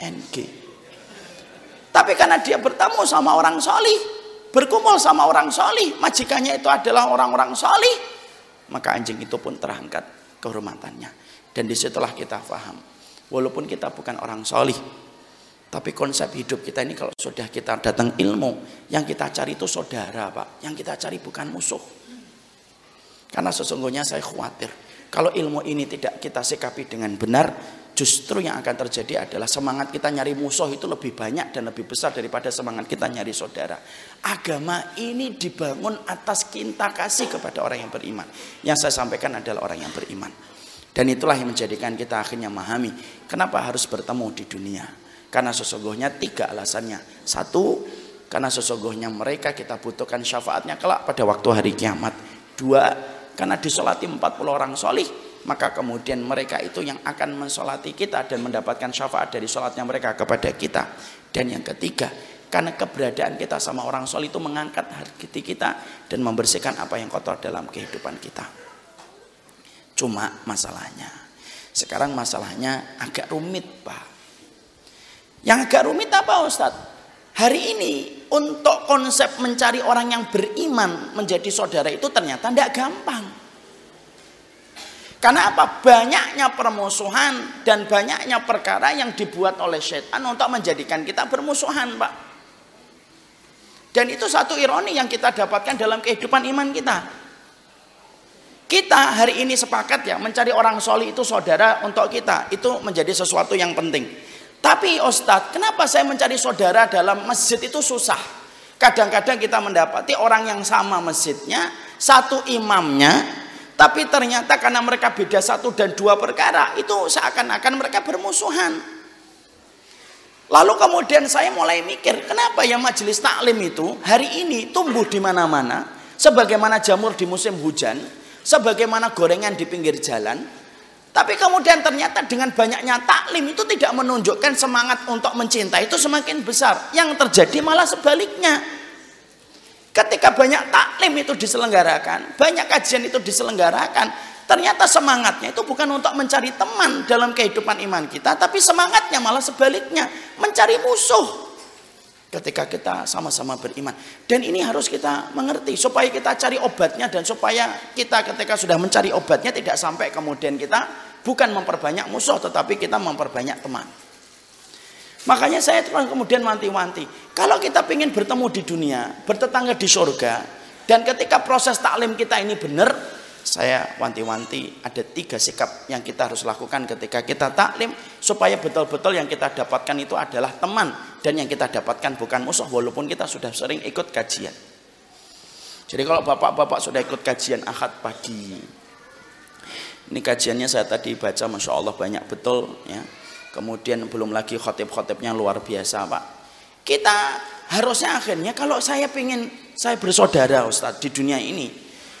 N G. Tapi karena dia bertemu sama orang solih, berkumpul sama orang solih, majikannya itu adalah orang-orang solih, maka anjing itu pun terangkat kehormatannya. Dan di situlah kita paham, walaupun kita bukan orang solih, tapi konsep hidup kita ini kalau sudah kita datang ilmu, yang kita cari itu saudara Pak. Yang kita cari bukan musuh. Karena sesungguhnya saya khawatir. Kalau ilmu ini tidak kita sikapi dengan benar, justru yang akan terjadi adalah semangat kita nyari musuh itu lebih banyak dan lebih besar daripada semangat kita nyari saudara. Agama ini dibangun atas cinta kasih kepada orang yang beriman. Yang saya sampaikan adalah orang yang beriman. Dan itulah yang menjadikan kita akhirnya memahami kenapa harus bertemu di dunia. Karena sesungguhnya tiga alasannya. Satu, karena sesungguhnya mereka kita butuhkan syafaatnya kelak pada waktu hari kiamat. Dua, karena disolati 40 orang solih, maka kemudian mereka itu yang akan mensolati kita dan mendapatkan syafaat dari solatnya mereka kepada kita. Dan yang ketiga, karena keberadaan kita sama orang solih itu mengangkat hati kita dan membersihkan apa yang kotor dalam kehidupan kita. Cuma masalahnya, sekarang masalahnya agak rumit Pak. Yang agak rumit apa Ustadz? Hari ini untuk konsep mencari orang yang beriman menjadi saudara itu ternyata tidak gampang. Karena apa? Banyaknya permusuhan dan banyaknya perkara yang dibuat oleh setan untuk menjadikan kita bermusuhan, Pak. Dan itu satu ironi yang kita dapatkan dalam kehidupan iman kita. Kita hari ini sepakat ya mencari orang soli itu saudara untuk kita. Itu menjadi sesuatu yang penting. Tapi Ustadz, kenapa saya mencari saudara dalam masjid itu susah? Kadang-kadang kita mendapati orang yang sama masjidnya, satu imamnya, tapi ternyata karena mereka beda satu dan dua perkara, itu seakan-akan mereka bermusuhan. Lalu kemudian saya mulai mikir, kenapa ya majelis taklim itu hari ini tumbuh di mana-mana, sebagaimana jamur di musim hujan, sebagaimana gorengan di pinggir jalan, tapi kemudian ternyata dengan banyaknya taklim itu tidak menunjukkan semangat untuk mencintai itu semakin besar. Yang terjadi malah sebaliknya. Ketika banyak taklim itu diselenggarakan, banyak kajian itu diselenggarakan, ternyata semangatnya itu bukan untuk mencari teman dalam kehidupan iman kita, tapi semangatnya malah sebaliknya, mencari musuh. Ketika kita sama-sama beriman. Dan ini harus kita mengerti supaya kita cari obatnya dan supaya kita ketika sudah mencari obatnya tidak sampai kemudian kita bukan memperbanyak musuh tetapi kita memperbanyak teman. Makanya saya kemudian wanti-wanti, kalau kita ingin bertemu di dunia, bertetangga di surga, dan ketika proses taklim kita ini benar, saya wanti-wanti ada tiga sikap yang kita harus lakukan ketika kita taklim supaya betul-betul yang kita dapatkan itu adalah teman dan yang kita dapatkan bukan musuh walaupun kita sudah sering ikut kajian. Jadi kalau bapak-bapak sudah ikut kajian ahad pagi, ini kajiannya saya tadi baca Masya Allah banyak betul ya. Kemudian belum lagi khotib-khotibnya luar biasa Pak. Kita harusnya akhirnya kalau saya ingin saya bersaudara Ustaz di dunia ini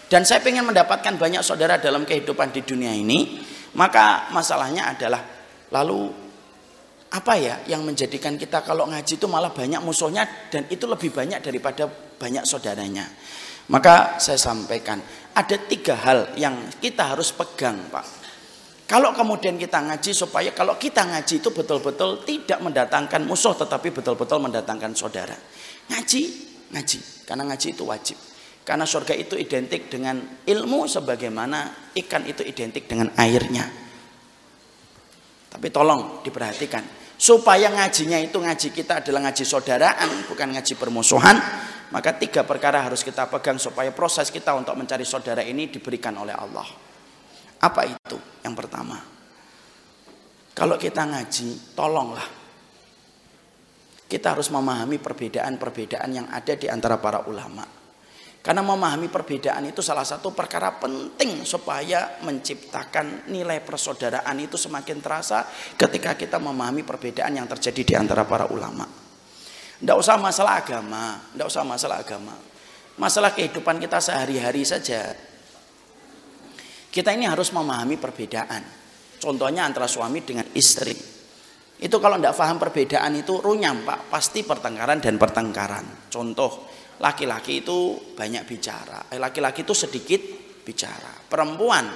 dan saya ingin mendapatkan banyak saudara dalam kehidupan di dunia ini, maka masalahnya adalah lalu apa ya yang menjadikan kita kalau ngaji itu malah banyak musuhnya dan itu lebih banyak daripada banyak saudaranya. Maka saya sampaikan ada tiga hal yang kita harus pegang Pak. Kalau kemudian kita ngaji supaya kalau kita ngaji itu betul-betul tidak mendatangkan musuh tetapi betul-betul mendatangkan saudara. Ngaji, ngaji. Karena ngaji itu wajib. Karena surga itu identik dengan ilmu sebagaimana ikan itu identik dengan airnya. Tapi tolong diperhatikan supaya ngajinya itu ngaji kita adalah ngaji saudaraan bukan ngaji permusuhan maka tiga perkara harus kita pegang supaya proses kita untuk mencari saudara ini diberikan oleh Allah apa itu yang pertama kalau kita ngaji tolonglah kita harus memahami perbedaan-perbedaan yang ada di antara para ulama. Karena memahami perbedaan itu salah satu perkara penting supaya menciptakan nilai persaudaraan itu semakin terasa ketika kita memahami perbedaan yang terjadi di antara para ulama. Tidak usah masalah agama, tidak usah masalah agama. Masalah kehidupan kita sehari-hari saja. Kita ini harus memahami perbedaan. Contohnya antara suami dengan istri. Itu kalau tidak paham perbedaan itu runyam pak, pasti pertengkaran dan pertengkaran. Contoh, laki-laki itu banyak bicara, eh, laki-laki itu sedikit bicara. Perempuan,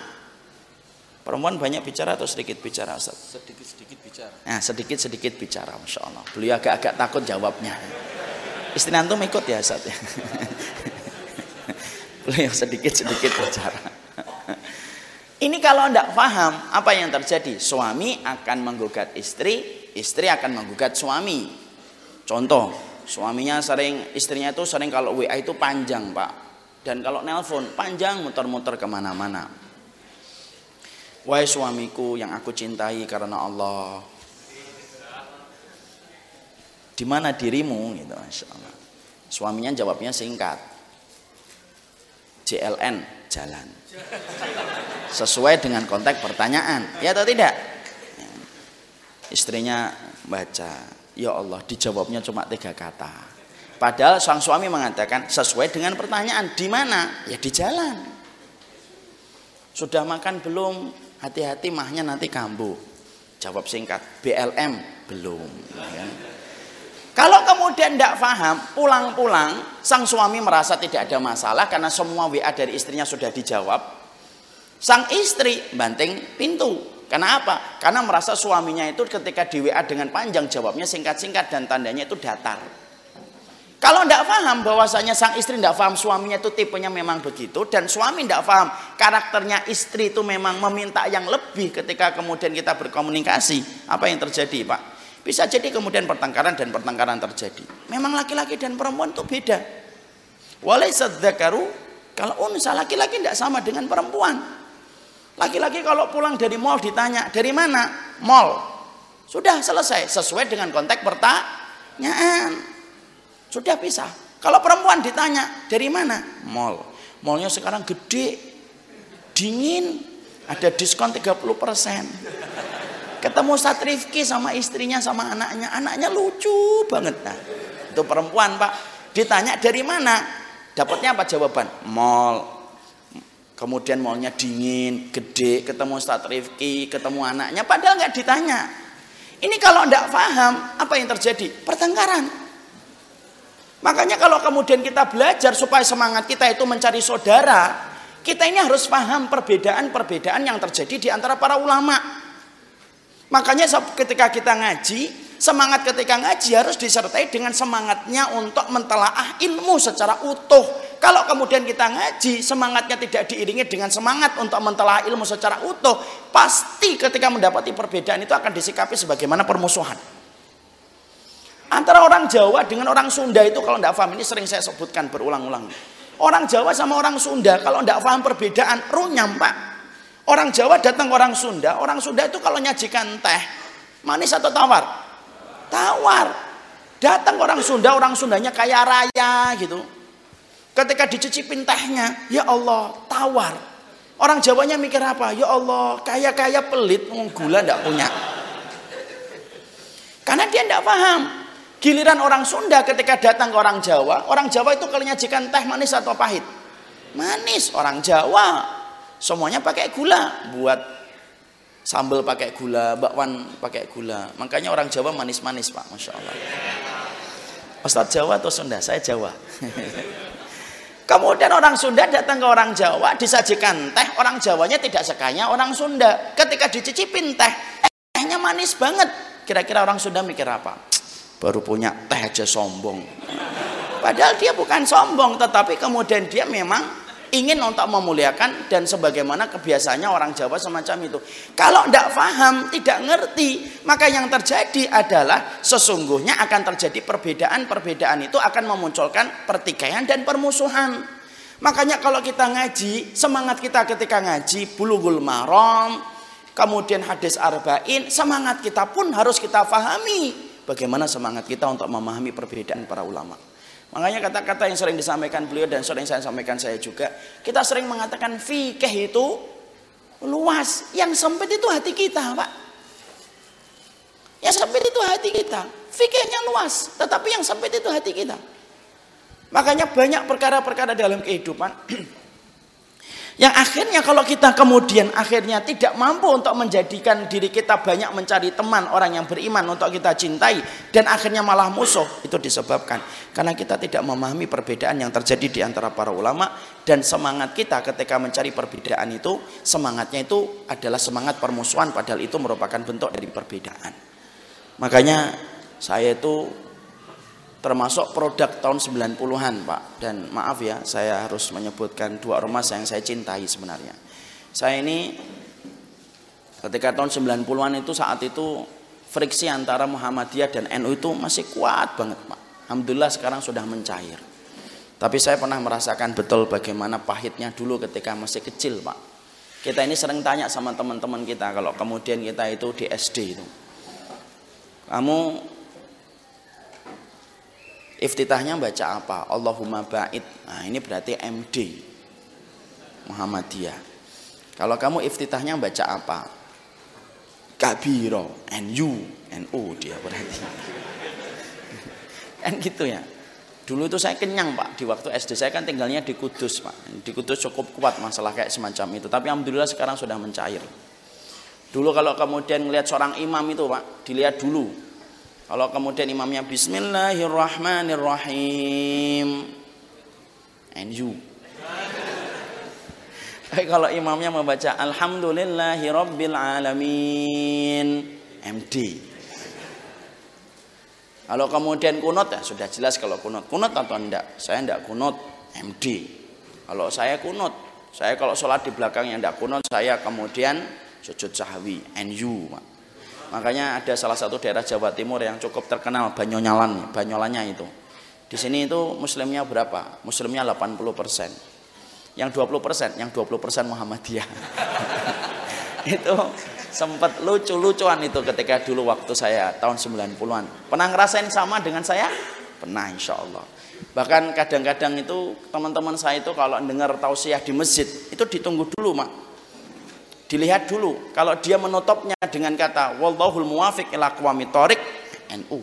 perempuan banyak bicara atau sedikit bicara? Sedikit-sedikit bicara. Nah, sedikit-sedikit bicara, masya Allah. Beliau agak-agak takut jawabnya. Istri antum ikut ya Ustaz. Beliau sedikit-sedikit bicara. Ini kalau tidak paham apa yang terjadi, suami akan menggugat istri, istri akan menggugat suami. Contoh, suaminya sering, istrinya itu sering kalau WA itu panjang pak, dan kalau nelpon panjang muter-muter ke mana-mana. Wahai suamiku yang aku cintai karena Allah, di mana dirimu gitu, masya Allah. Suaminya jawabnya singkat, JLN jalan sesuai dengan konteks pertanyaan. Ya atau tidak? Istrinya baca ya Allah dijawabnya cuma tiga kata. Padahal sang suami mengatakan sesuai dengan pertanyaan di mana? Ya di jalan. Sudah makan belum? Hati-hati mahnya nanti kambuh. Jawab singkat BLM belum. Ya? Kalau kemudian tidak paham, pulang-pulang, sang suami merasa tidak ada masalah karena semua WA dari istrinya sudah dijawab. Sang istri banting pintu. Karena apa? Karena merasa suaminya itu ketika di WA dengan panjang jawabnya singkat-singkat dan tandanya itu datar. Kalau tidak paham bahwasanya sang istri tidak paham suaminya itu tipenya memang begitu dan suami tidak paham karakternya istri itu memang meminta yang lebih ketika kemudian kita berkomunikasi. Apa yang terjadi, Pak? Bisa jadi kemudian pertengkaran dan pertengkaran terjadi. Memang laki-laki dan perempuan itu beda. Walaisad dzakaru kalau unsa laki-laki tidak sama dengan perempuan. Laki-laki kalau pulang dari mall ditanya, dari mana? Mall. Sudah selesai, sesuai dengan konteks pertanyaan. Sudah bisa. Kalau perempuan ditanya, dari mana? Mall. Mallnya sekarang gede, dingin, ada diskon 30%. Ketemu Satrifki sama istrinya sama anaknya, anaknya lucu banget. Nah, itu perempuan pak. Ditanya dari mana? Dapatnya apa jawaban? Mall kemudian mallnya dingin, gede, ketemu Ustadz Rifki, ketemu anaknya, padahal nggak ditanya. Ini kalau tidak paham, apa yang terjadi? Pertengkaran. Makanya kalau kemudian kita belajar supaya semangat kita itu mencari saudara, kita ini harus paham perbedaan-perbedaan yang terjadi di antara para ulama. Makanya ketika kita ngaji, semangat ketika ngaji harus disertai dengan semangatnya untuk mentelaah ilmu secara utuh kalau kemudian kita ngaji, semangatnya tidak diiringi dengan semangat untuk mentelah ilmu secara utuh, pasti ketika mendapati perbedaan itu akan disikapi sebagaimana permusuhan. Antara orang Jawa dengan orang Sunda itu kalau tidak paham, ini sering saya sebutkan berulang-ulang. Orang Jawa sama orang Sunda kalau tidak paham perbedaan, runyam pak. Orang Jawa datang ke orang Sunda, orang Sunda itu kalau nyajikan teh, manis atau tawar? Tawar. Datang orang Sunda, orang Sundanya kaya raya gitu Ketika dicicipin tehnya, ya Allah, tawar. Orang Jawanya mikir apa? Ya Allah, kaya-kaya pelit, gula ndak punya. Karena dia ndak paham. Giliran orang Sunda ketika datang ke orang Jawa, orang Jawa itu kalau nyajikan teh manis atau pahit? Manis, orang Jawa. Semuanya pakai gula, buat sambal pakai gula, bakwan pakai gula. Makanya orang Jawa manis-manis, Pak, Masya Allah. Ustadz Jawa atau Sunda? Saya Jawa. Kemudian orang Sunda datang ke orang Jawa, disajikan teh, orang Jawanya tidak sekaya orang Sunda. Ketika dicicipin teh, tehnya manis banget. Kira-kira orang Sunda mikir apa? Baru punya teh aja sombong. Padahal dia bukan sombong, tetapi kemudian dia memang ingin untuk memuliakan dan sebagaimana kebiasaannya orang Jawa semacam itu. Kalau tidak paham, tidak ngerti, maka yang terjadi adalah sesungguhnya akan terjadi perbedaan-perbedaan itu akan memunculkan pertikaian dan permusuhan. Makanya kalau kita ngaji, semangat kita ketika ngaji bulughul maram, kemudian hadis arba'in, semangat kita pun harus kita pahami. Bagaimana semangat kita untuk memahami perbedaan para ulama. Makanya kata-kata yang sering disampaikan beliau dan sering saya sampaikan saya juga, kita sering mengatakan fikih itu luas, yang sempit itu hati kita, Pak. Yang sempit itu hati kita. Fikihnya luas, tetapi yang sempit itu hati kita. Makanya banyak perkara-perkara dalam kehidupan Yang akhirnya kalau kita kemudian akhirnya tidak mampu untuk menjadikan diri kita banyak mencari teman orang yang beriman untuk kita cintai dan akhirnya malah musuh itu disebabkan karena kita tidak memahami perbedaan yang terjadi di antara para ulama dan semangat kita ketika mencari perbedaan itu semangatnya itu adalah semangat permusuhan padahal itu merupakan bentuk dari perbedaan. Makanya saya itu termasuk produk tahun 90-an Pak. Dan maaf ya saya harus menyebutkan dua ormas yang saya cintai sebenarnya. Saya ini ketika tahun 90-an itu saat itu friksi antara Muhammadiyah dan NU itu masih kuat banget Pak. Alhamdulillah sekarang sudah mencair. Tapi saya pernah merasakan betul bagaimana pahitnya dulu ketika masih kecil Pak. Kita ini sering tanya sama teman-teman kita kalau kemudian kita itu di SD itu. Kamu Iftitahnya baca apa? Allahumma ba'id. Nah, ini berarti MD. Muhammadiyah. Kalau kamu iftitahnya baca apa? Kabiro, NU, NU dia berarti. kan gitu ya. Dulu itu saya kenyang Pak, di waktu SD saya kan tinggalnya di Kudus Pak. Di Kudus cukup kuat masalah kayak semacam itu. Tapi Alhamdulillah sekarang sudah mencair. Dulu kalau kemudian melihat seorang imam itu Pak, dilihat dulu kalau kemudian imamnya Bismillahirrahmanirrahim. And you. Tapi kalau imamnya membaca Alhamdulillahirabbil alamin. MD. Kalau kemudian kunut ya sudah jelas kalau kunut. Kunut atau enggak? Saya enggak kunut. MD. Kalau saya kunut, saya kalau sholat di belakang yang enggak kunut, saya kemudian sujud sahwi. NU. Makanya ada salah satu daerah Jawa Timur yang cukup terkenal Banyolan, Banyolannya itu. Di sini itu muslimnya berapa? Muslimnya 80 persen. Yang 20 persen, yang 20 persen Muhammadiyah. itu sempat lucu-lucuan itu ketika dulu waktu saya tahun 90-an. Pernah ngerasain sama dengan saya? Pernah insya Allah. Bahkan kadang-kadang itu teman-teman saya itu kalau dengar tausiah di masjid itu ditunggu dulu mak Dilihat dulu kalau dia menutupnya dengan kata wallahul muwafiq ila aqwamit thoriq NU.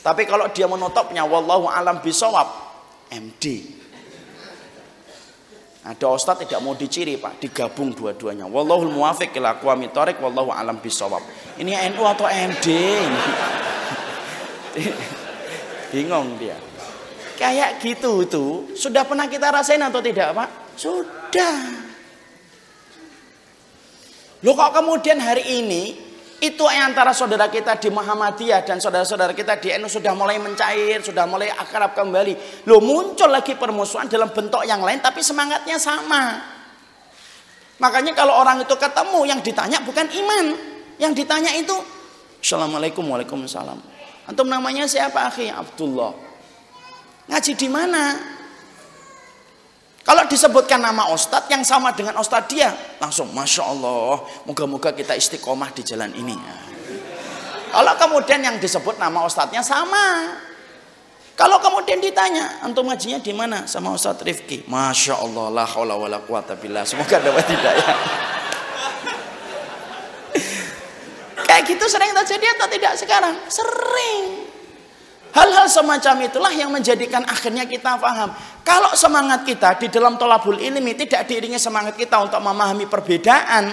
Tapi kalau dia menutupnya wallahu alam bisawab MD. Ada ustaz tidak mau diciri Pak, digabung dua-duanya. Wallahul muwafiq ila aqwamit thoriq wallahu alam bisawab. Ini NU atau MD? Bingung dia. Kayak gitu itu sudah pernah kita rasain atau tidak Pak? Sudah. Loh kok kemudian hari ini itu antara saudara kita di Muhammadiyah dan saudara-saudara kita di NU sudah mulai mencair, sudah mulai akrab kembali. Loh muncul lagi permusuhan dalam bentuk yang lain tapi semangatnya sama. Makanya kalau orang itu ketemu yang ditanya bukan iman, yang ditanya itu Assalamualaikum Waalaikumsalam. Antum namanya siapa akhi? Abdullah. Ngaji di mana? Kalau disebutkan nama ustadz yang sama dengan ustadz dia, langsung Masya Allah, moga-moga kita istiqomah di jalan ini. Kalau kemudian yang disebut nama ustadznya sama. Kalau kemudian ditanya, antum ngajinya di mana? Sama Ustadz Rifki. Masya Allah, la haula wa la quwata billah. Semoga dapat hidayah. Kayak gitu sering terjadi atau tidak sekarang? Sering. Hal-hal semacam itulah yang menjadikan akhirnya kita paham. Kalau semangat kita di dalam tolabul ilmi tidak diiringi semangat kita untuk memahami perbedaan,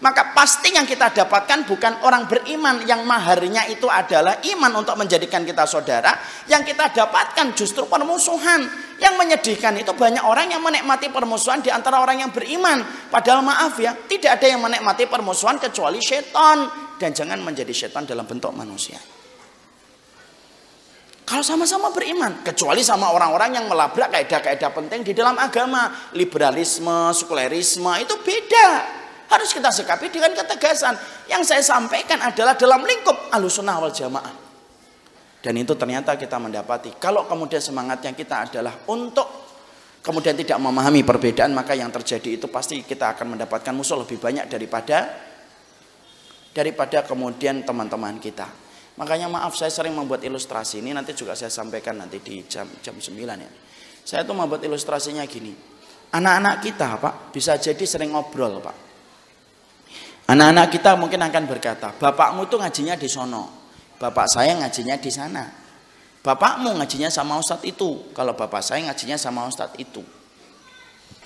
maka pasti yang kita dapatkan bukan orang beriman yang maharnya itu adalah iman untuk menjadikan kita saudara. Yang kita dapatkan justru permusuhan. Yang menyedihkan itu banyak orang yang menikmati permusuhan di antara orang yang beriman. Padahal maaf ya, tidak ada yang menikmati permusuhan kecuali setan. Dan jangan menjadi setan dalam bentuk manusia. Kalau sama-sama beriman, kecuali sama orang-orang yang melabrak kaidah-kaidah penting di dalam agama, liberalisme, sekulerisme itu beda. Harus kita sikapi dengan ketegasan. Yang saya sampaikan adalah dalam lingkup alusunah wal jamaah. Dan itu ternyata kita mendapati. Kalau kemudian semangatnya kita adalah untuk kemudian tidak memahami perbedaan, maka yang terjadi itu pasti kita akan mendapatkan musuh lebih banyak daripada daripada kemudian teman-teman kita. Makanya maaf saya sering membuat ilustrasi ini nanti juga saya sampaikan nanti di jam jam 9 ya. Saya tuh membuat ilustrasinya gini. Anak-anak kita Pak bisa jadi sering ngobrol Pak. Anak-anak kita mungkin akan berkata, bapakmu tuh ngajinya di sono. Bapak saya ngajinya di sana. Bapakmu ngajinya sama ustadz itu. Kalau bapak saya ngajinya sama ustadz itu.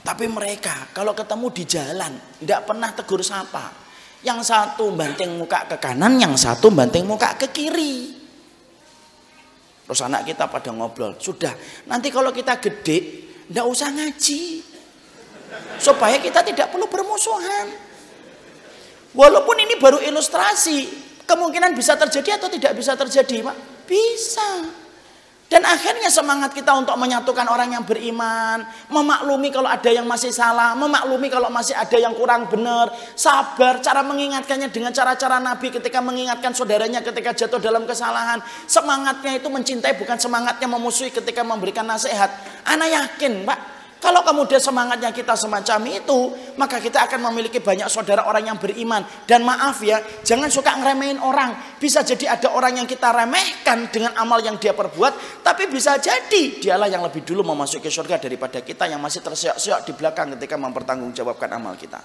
Tapi mereka kalau ketemu di jalan, tidak pernah tegur sapa yang satu banting muka ke kanan, yang satu banting muka ke kiri. Terus anak kita pada ngobrol, sudah nanti kalau kita gede, ndak usah ngaji. Supaya kita tidak perlu bermusuhan. Walaupun ini baru ilustrasi, kemungkinan bisa terjadi atau tidak bisa terjadi? Bisa. Dan akhirnya semangat kita untuk menyatukan orang yang beriman, memaklumi kalau ada yang masih salah, memaklumi kalau masih ada yang kurang benar, sabar, cara mengingatkannya dengan cara-cara Nabi ketika mengingatkan saudaranya ketika jatuh dalam kesalahan. Semangatnya itu mencintai bukan semangatnya memusuhi ketika memberikan nasihat. Anak yakin, Pak, kalau kemudian semangatnya kita semacam itu, maka kita akan memiliki banyak saudara orang yang beriman. Dan maaf ya, jangan suka ngeremehin orang. Bisa jadi ada orang yang kita remehkan dengan amal yang dia perbuat, tapi bisa jadi dialah yang lebih dulu memasuki surga daripada kita yang masih terseok-seok di belakang ketika mempertanggungjawabkan amal kita.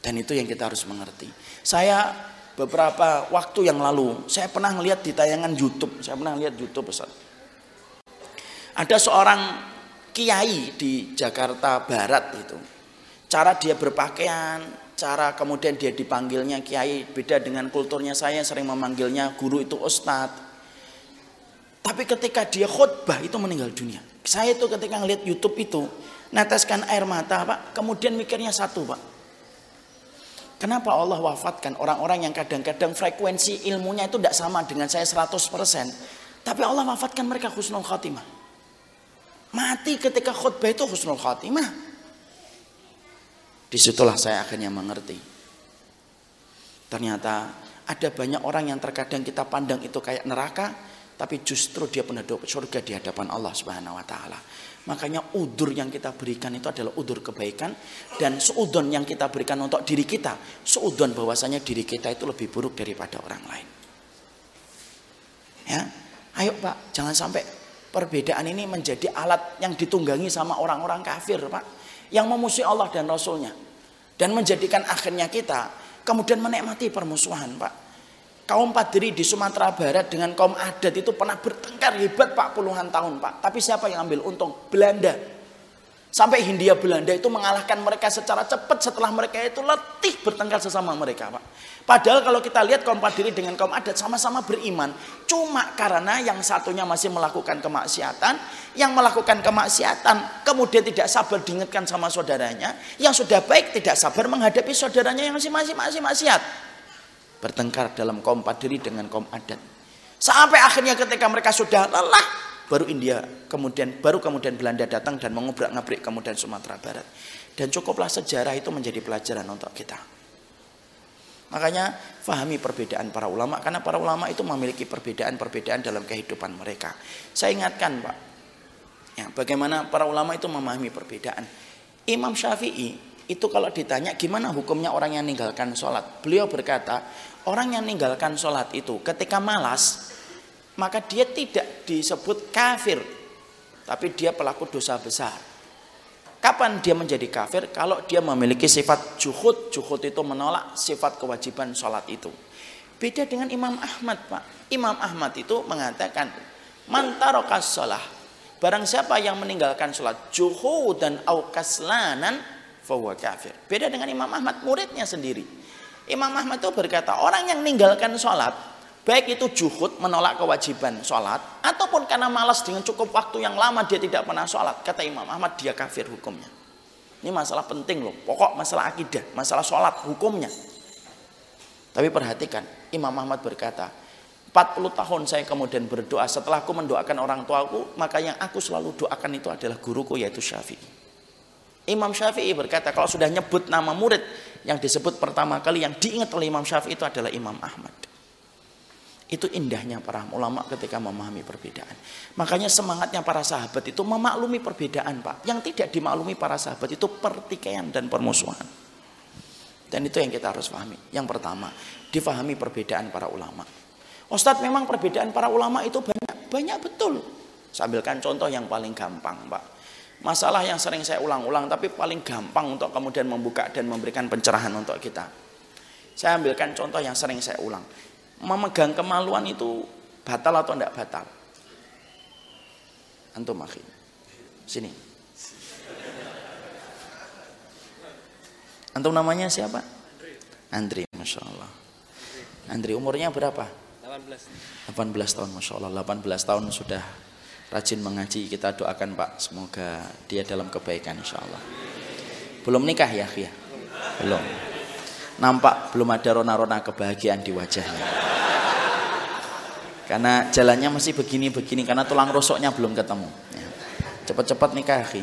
Dan itu yang kita harus mengerti. Saya beberapa waktu yang lalu, saya pernah melihat di tayangan YouTube, saya pernah lihat YouTube besar. Ada seorang kiai di Jakarta Barat itu. Cara dia berpakaian, cara kemudian dia dipanggilnya kiai beda dengan kulturnya saya sering memanggilnya guru itu ustadz. Tapi ketika dia khutbah itu meninggal dunia. Saya itu ketika ngeliat YouTube itu neteskan air mata pak, kemudian mikirnya satu pak. Kenapa Allah wafatkan orang-orang yang kadang-kadang frekuensi ilmunya itu tidak sama dengan saya 100%. Tapi Allah wafatkan mereka khusnul khatimah. Mati ketika khutbah itu husnul khatimah. Di situlah saya akhirnya mengerti. Ternyata ada banyak orang yang terkadang kita pandang itu kayak neraka, tapi justru dia penduduk surga di hadapan Allah Subhanahu wa taala. Makanya udur yang kita berikan itu adalah udur kebaikan dan seudon yang kita berikan untuk diri kita, seudon bahwasanya diri kita itu lebih buruk daripada orang lain. Ya. Ayo Pak, jangan sampai Perbedaan ini menjadi alat yang ditunggangi sama orang-orang kafir, Pak. Yang memusuhi Allah dan Rasulnya. Dan menjadikan akhirnya kita kemudian menikmati permusuhan, Pak. Kaum Padri di Sumatera Barat dengan kaum adat itu pernah bertengkar hebat Pak puluhan tahun, Pak. Tapi siapa yang ambil untung? Belanda. Sampai Hindia Belanda itu mengalahkan mereka secara cepat setelah mereka itu letih bertengkar sesama mereka, Pak. Padahal kalau kita lihat kaum Padiri dengan kaum adat sama-sama beriman. Cuma karena yang satunya masih melakukan kemaksiatan, yang melakukan kemaksiatan kemudian tidak sabar diingatkan sama saudaranya, yang sudah baik tidak sabar menghadapi saudaranya yang masih masih masih maksiat. Bertengkar dalam kaum Padiri dengan kaum adat. Sampai akhirnya ketika mereka sudah lelah, baru India, kemudian baru kemudian Belanda datang dan mengubrak-ngabrik kemudian Sumatera Barat. Dan cukuplah sejarah itu menjadi pelajaran untuk kita. Makanya fahami perbedaan para ulama karena para ulama itu memiliki perbedaan-perbedaan dalam kehidupan mereka. Saya ingatkan, Pak. Ya, bagaimana para ulama itu memahami perbedaan. Imam Syafi'i itu kalau ditanya gimana hukumnya orang yang meninggalkan sholat. Beliau berkata, orang yang meninggalkan sholat itu ketika malas, maka dia tidak disebut kafir, tapi dia pelaku dosa besar. Kapan dia menjadi kafir? Kalau dia memiliki sifat juhud, juhud itu menolak sifat kewajiban sholat itu. Beda dengan Imam Ahmad, Pak. Imam Ahmad itu mengatakan, mantarokas sholah. Barang siapa yang meninggalkan sholat juhud dan aukaslanan, fahuwa kafir. Beda dengan Imam Ahmad, muridnya sendiri. Imam Ahmad itu berkata, orang yang meninggalkan sholat, Baik itu juhud menolak kewajiban sholat ataupun karena malas dengan cukup waktu yang lama dia tidak pernah sholat. Kata Imam Ahmad dia kafir hukumnya. Ini masalah penting loh. Pokok masalah akidah, masalah sholat hukumnya. Tapi perhatikan Imam Ahmad berkata 40 tahun saya kemudian berdoa setelah aku mendoakan orang tuaku maka yang aku selalu doakan itu adalah guruku yaitu Syafi'i Imam Syafi'i berkata kalau sudah nyebut nama murid yang disebut pertama kali yang diingat oleh Imam Syafi'i itu adalah Imam Ahmad itu indahnya para ulama ketika memahami perbedaan makanya semangatnya para sahabat itu memaklumi perbedaan pak yang tidak dimaklumi para sahabat itu pertikaian dan permusuhan dan itu yang kita harus pahami yang pertama difahami perbedaan para ulama Ustadz memang perbedaan para ulama itu banyak, banyak betul. Saya ambilkan contoh yang paling gampang Pak. Masalah yang sering saya ulang-ulang tapi paling gampang untuk kemudian membuka dan memberikan pencerahan untuk kita. Saya ambilkan contoh yang sering saya ulang. Memegang kemaluan itu batal atau tidak batal? Antum makin. Sini. Antum namanya siapa? Andri, Masya Allah. Andri umurnya berapa? 18. 18 tahun Masya Allah 18 tahun sudah rajin mengaji kita doakan Pak semoga dia dalam kebaikan Insya Allah belum nikah ya ya belum nampak belum ada rona-rona kebahagiaan di wajahnya karena jalannya masih begini-begini karena tulang rusuknya belum ketemu. Ya. cepat-cepat nikah ya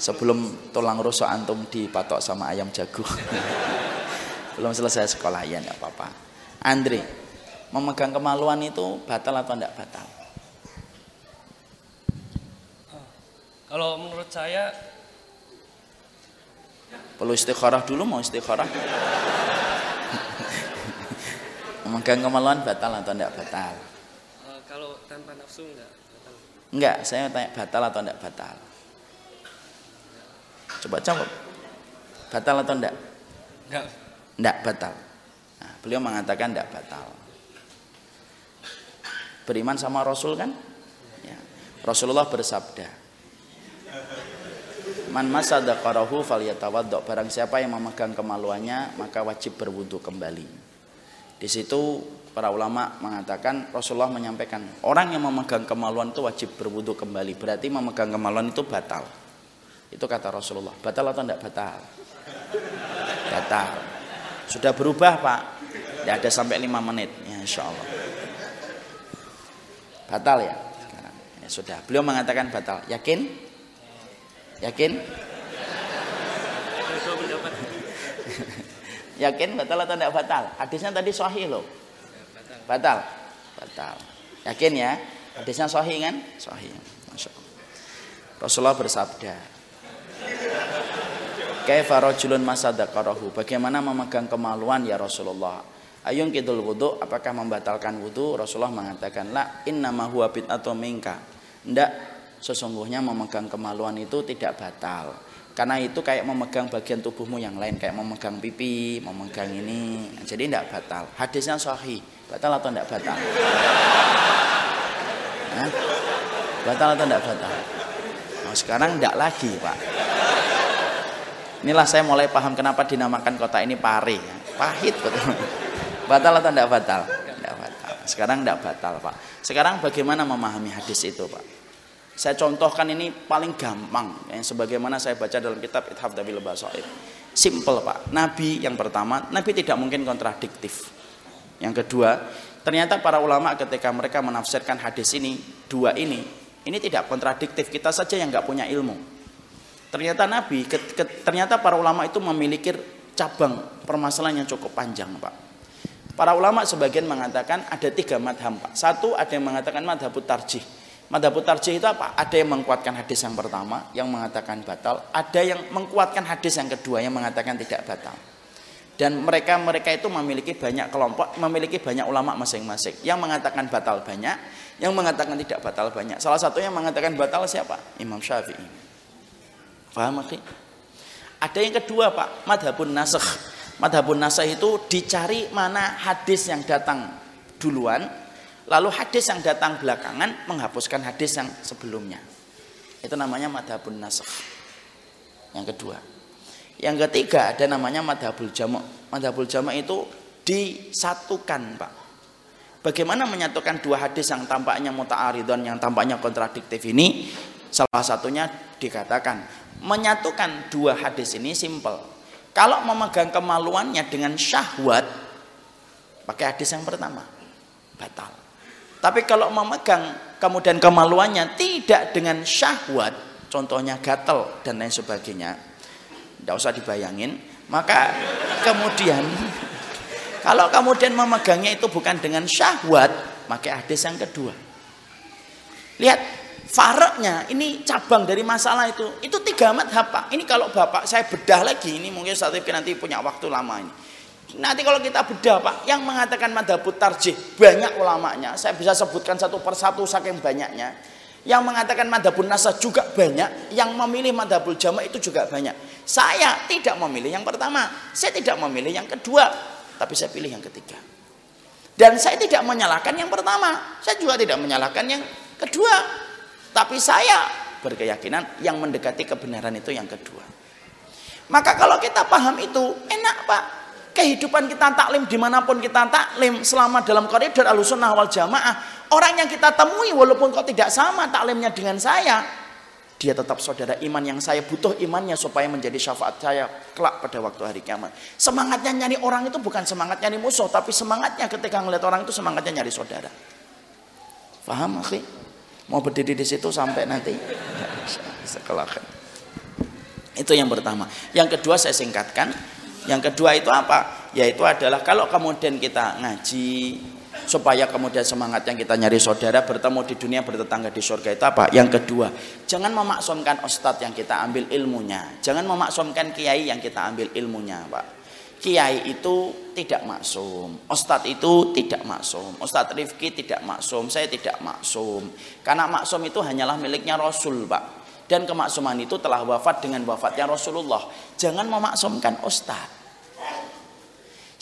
sebelum tulang rusuk antum dipatok sama ayam jago. Belum selesai sekolah ya nggak apa-apa. Andre memegang kemaluan itu batal atau tidak batal? Kalau menurut saya perlu istikharah dulu mau istikharah memegang kemaluan batal atau tidak batal? Uh, kalau tanpa nafsu enggak batal. Enggak saya tanya batal atau tidak batal? Coba jawab. Batal atau tidak? Enggak. Enggak batal. Nah, beliau mengatakan tidak batal. Beriman sama Rasul kan? Ya. Rasulullah bersabda man masadaqarahu falyatawaddo barang siapa yang memegang kemaluannya maka wajib berwudu kembali di situ para ulama mengatakan Rasulullah menyampaikan orang yang memegang kemaluan itu wajib berwudu kembali berarti memegang kemaluan itu batal itu kata Rasulullah batal atau tidak batal batal sudah berubah pak tidak ada sampai lima menit ya insya Allah Batal ya? Ya sudah. Beliau mengatakan batal. Yakin? Yakin? Yakin batal atau tidak batal? Hadisnya tadi sahih loh. Batal. Batal. Yakin ya? Hadisnya sahih kan? Sahih. Rasulullah bersabda. Kaifa rajulun masadaqarahu? Bagaimana memegang kemaluan ya Rasulullah? Ayung kidul wudhu, apakah membatalkan wudhu? Rasulullah mengatakan, la inna ma huwa atau minka. Tidak, sesungguhnya memegang kemaluan itu tidak batal. Karena itu kayak memegang bagian tubuhmu yang lain, kayak memegang pipi, memegang ini. Jadi tidak batal. Hadisnya sahih. Batal atau tidak batal? Hah? Batal atau tidak batal? Nah, sekarang tidak lagi, Pak. Inilah saya mulai paham kenapa dinamakan kota ini Pare. Pahit betul. Batal atau tidak batal? Tidak batal. Sekarang tidak batal, Pak. Sekarang bagaimana memahami hadis itu, Pak? Saya contohkan ini paling gampang yang sebagaimana saya baca dalam kitab Ithaf Dabil Basair. Simple, Pak. Nabi yang pertama, Nabi tidak mungkin kontradiktif. Yang kedua, ternyata para ulama ketika mereka menafsirkan hadis ini, dua ini, ini tidak kontradiktif. Kita saja yang nggak punya ilmu. Ternyata Nabi, ke, ke, ternyata para ulama itu memiliki cabang permasalahan yang cukup panjang, Pak. Para ulama sebagian mengatakan ada tiga madhab Pak. Satu ada yang mengatakan madhab tarjih. Madhab tarjih itu apa? Ada yang menguatkan hadis yang pertama yang mengatakan batal. Ada yang menguatkan hadis yang kedua yang mengatakan tidak batal. Dan mereka-mereka itu memiliki banyak kelompok, memiliki banyak ulama masing-masing. Yang mengatakan batal banyak, yang mengatakan tidak batal banyak. Salah satu yang mengatakan batal siapa? Imam Syafi'i. Paham Ada yang kedua Pak, madhabun nasakh madhabun nasah itu dicari mana hadis yang datang duluan lalu hadis yang datang belakangan menghapuskan hadis yang sebelumnya. Itu namanya madhabun nasah yang kedua. Yang ketiga ada namanya madhabul jamak madhabul jamak itu disatukan pak. Bagaimana menyatukan dua hadis yang tampaknya muta'aridon yang tampaknya kontradiktif ini? Salah satunya dikatakan menyatukan dua hadis ini simple kalau memegang kemaluannya dengan syahwat, pakai hadis yang pertama. batal. Tapi kalau memegang kemudian kemaluannya tidak dengan syahwat, contohnya gatel dan lain sebagainya, tidak usah dibayangin, maka kemudian kalau kemudian memegangnya itu bukan dengan syahwat, maka hadis yang kedua. Lihat, faraknya ini cabang dari masalah itu. Itu tiga madhab pak. Ini kalau bapak saya bedah lagi, ini mungkin saat nanti punya waktu lama ini. Nanti kalau kita bedah Pak, yang mengatakan madhabut tarjih banyak ulamanya. Saya bisa sebutkan satu persatu saking banyaknya. Yang mengatakan madhabun nasa juga banyak. Yang memilih madhabul jama itu juga banyak. Saya tidak memilih yang pertama. Saya tidak memilih yang kedua. Tapi saya pilih yang ketiga. Dan saya tidak menyalahkan yang pertama. Saya juga tidak menyalahkan yang kedua. Tapi saya berkeyakinan yang mendekati kebenaran itu yang kedua. Maka kalau kita paham itu, enak Pak kehidupan kita taklim di mana pun kita taklim selama dalam koridor alusunah wal jamaah orang yang kita temui walaupun kok tidak sama taklimnya dengan saya dia tetap saudara iman yang saya butuh imannya supaya menjadi syafaat saya kelak pada waktu hari kiamat. Semangatnya nyari orang itu bukan semangat nyari musuh tapi semangatnya ketika ngeliat orang itu semangatnya nyari saudara. Paham akhi? Mau berdiri di situ sampai nanti? Sekolah itu yang pertama. Yang kedua saya singkatkan yang kedua itu apa? Yaitu adalah kalau kemudian kita ngaji supaya kemudian semangat yang kita nyari saudara bertemu di dunia bertetangga di surga itu apa? Yang kedua, jangan memaksumkan ustadz yang kita ambil ilmunya. Jangan memaksumkan kiai yang kita ambil ilmunya, Pak. Kiai itu tidak maksum, Ustadz itu tidak maksum, Ustadz Rifki tidak maksum, saya tidak maksum. Karena maksum itu hanyalah miliknya Rasul, Pak. Dan kemaksuman itu telah wafat dengan wafatnya Rasulullah. Jangan memaksumkan ustad.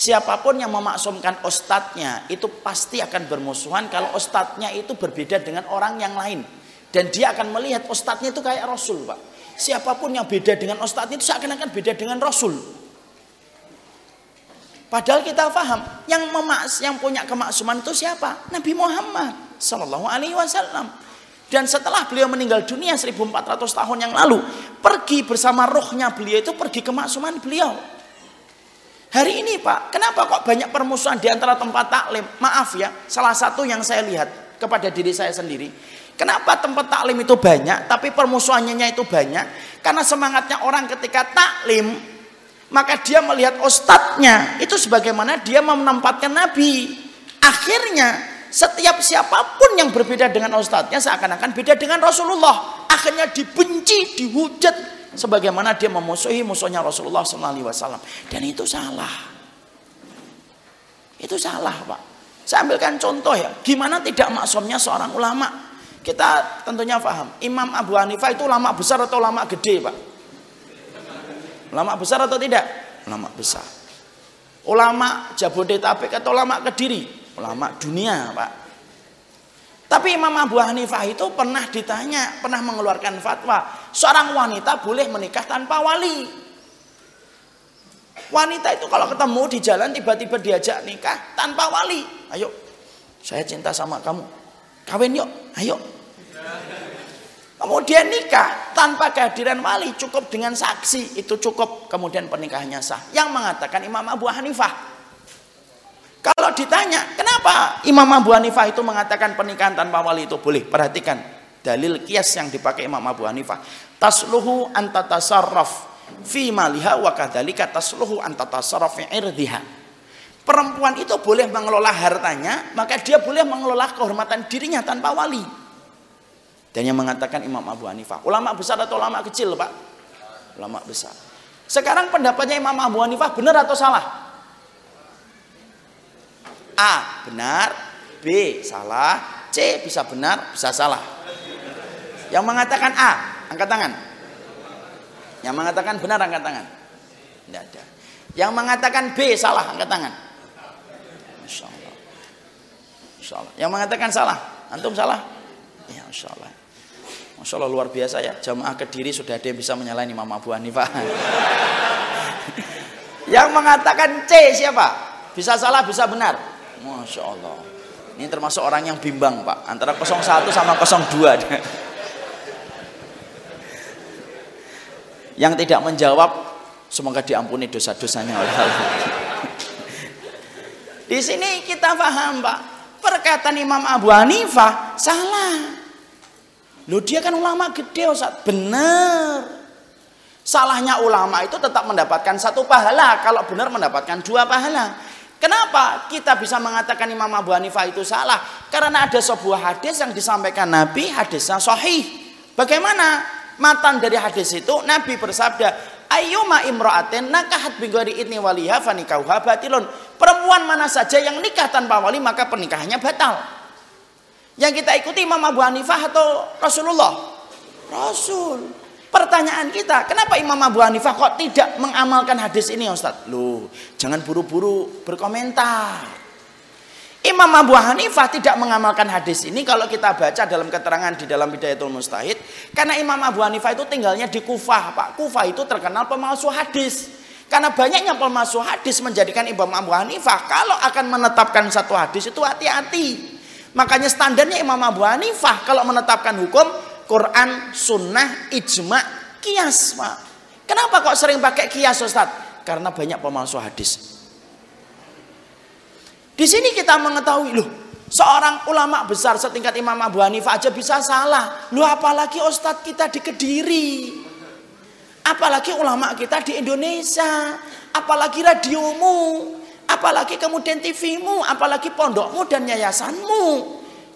Siapa pun yang memaksumkan ustadznya itu pasti akan bermusuhan kalau ustadznya itu berbeda dengan orang yang lain. Dan dia akan melihat ustadznya itu kayak Rasul Pak. Siapa pun yang beda dengan ustadznya itu seakan-akan beda dengan Rasul. Padahal kita paham yang memaks yang punya kemaksuman itu siapa? Nabi Muhammad Sallallahu Alaihi Wasallam. Dan setelah beliau meninggal dunia 1400 tahun yang lalu, pergi bersama rohnya beliau itu pergi ke maksuman beliau. Hari ini Pak, kenapa kok banyak permusuhan di antara tempat taklim? Maaf ya, salah satu yang saya lihat kepada diri saya sendiri. Kenapa tempat taklim itu banyak, tapi permusuhannya itu banyak? Karena semangatnya orang ketika taklim, maka dia melihat ustadznya itu sebagaimana dia menempatkan Nabi. Akhirnya setiap siapa pun yang berbeda dengan ustadznya seakan-akan beda dengan Rasulullah. Akhirnya dibenci dihujat. Sebagaimana dia memusuhi musuhnya Rasulullah SAW dan itu salah. Itu salah pak. Saya ambilkan contoh ya. Gimana tidak maksumnya seorang ulama? Kita tentunya paham. Imam Abu Hanifah itu ulama besar atau ulama gede pak? Ulama besar atau tidak? Ulama besar. Ulama Jabodetabek atau ulama Kediri ulama dunia pak. Tapi Imam Abu Hanifah itu pernah ditanya pernah mengeluarkan fatwa seorang wanita boleh menikah tanpa wali? Wanita itu kalau ketemu di jalan tiba-tiba diajak nikah tanpa wali. Ayo saya cinta sama kamu. Kawin yuk ayo. Kemudian nikah tanpa kehadiran wali cukup dengan saksi itu cukup. Kemudian pernikahannya sah. Yang mengatakan Imam Abu Hanifah kalau ditanya, kenapa Imam Abu Hanifah itu mengatakan pernikahan tanpa wali itu boleh? Perhatikan dalil kias yang dipakai Imam Abu Hanifah. Tasluhu anta tasarraf fi maliha wa kadzalika tasluhu anta tasarraf fi irdiha. Perempuan itu boleh mengelola hartanya, maka dia boleh mengelola kehormatan dirinya tanpa wali. Dan yang mengatakan Imam Abu Hanifah, ulama besar atau ulama kecil, Pak? Ulama besar. Sekarang pendapatnya Imam Abu Hanifah benar atau salah? A benar, B salah, C bisa benar, bisa salah. Yang mengatakan A, angkat tangan. Yang mengatakan benar, angkat tangan. Tidak ada. Yang mengatakan B salah, angkat tangan. Masya Allah. Masya Allah. Yang mengatakan salah, antum salah? Ya, Masya Allah. Masya Allah luar biasa ya. Jamaah kediri sudah ada yang bisa menyalahi Imam Abu Hanifah. yang mengatakan C siapa? Bisa salah, bisa benar. Masya Allah. Ini termasuk orang yang bimbang Pak. Antara 01 sama 02. yang tidak menjawab semoga diampuni dosa-dosanya oleh Allah. Di sini kita paham Pak. perkataan Imam Abu Hanifah salah. Loh dia kan ulama gede Ustaz. Benar. Salahnya ulama itu tetap mendapatkan satu pahala. Kalau benar mendapatkan dua pahala. Kenapa kita bisa mengatakan Imam Abu Hanifah itu salah? Karena ada sebuah hadis yang disampaikan Nabi, hadisnya sahih. Bagaimana matan dari hadis itu? Nabi bersabda, Ayyuma imra'atin nakahat bigori idni waliha fanikauha batilun. Perempuan mana saja yang nikah tanpa wali maka pernikahannya batal. Yang kita ikuti Imam Abu Hanifah atau Rasulullah? Rasul. Pertanyaan kita, kenapa Imam Abu Hanifah kok tidak mengamalkan hadis ini Ustaz? Loh, jangan buru-buru berkomentar. Imam Abu Hanifah tidak mengamalkan hadis ini kalau kita baca dalam keterangan di dalam Bidayatul Mustahid karena Imam Abu Hanifah itu tinggalnya di Kufah, Pak. Kufah itu terkenal pemalsu hadis. Karena banyaknya pemalsu hadis menjadikan Imam Abu Hanifah kalau akan menetapkan satu hadis itu hati-hati. Makanya standarnya Imam Abu Hanifah kalau menetapkan hukum Quran, sunnah, ijma, kias, Pak. Kenapa kok sering pakai kias, Ustaz? Karena banyak pemalsu hadis. Di sini kita mengetahui, loh, seorang ulama besar setingkat Imam Abu Hanifah aja bisa salah. Loh, apalagi Ustaz kita di Kediri. Apalagi ulama kita di Indonesia, apalagi radiomu, apalagi kemudian TVmu, apalagi pondokmu dan yayasanmu.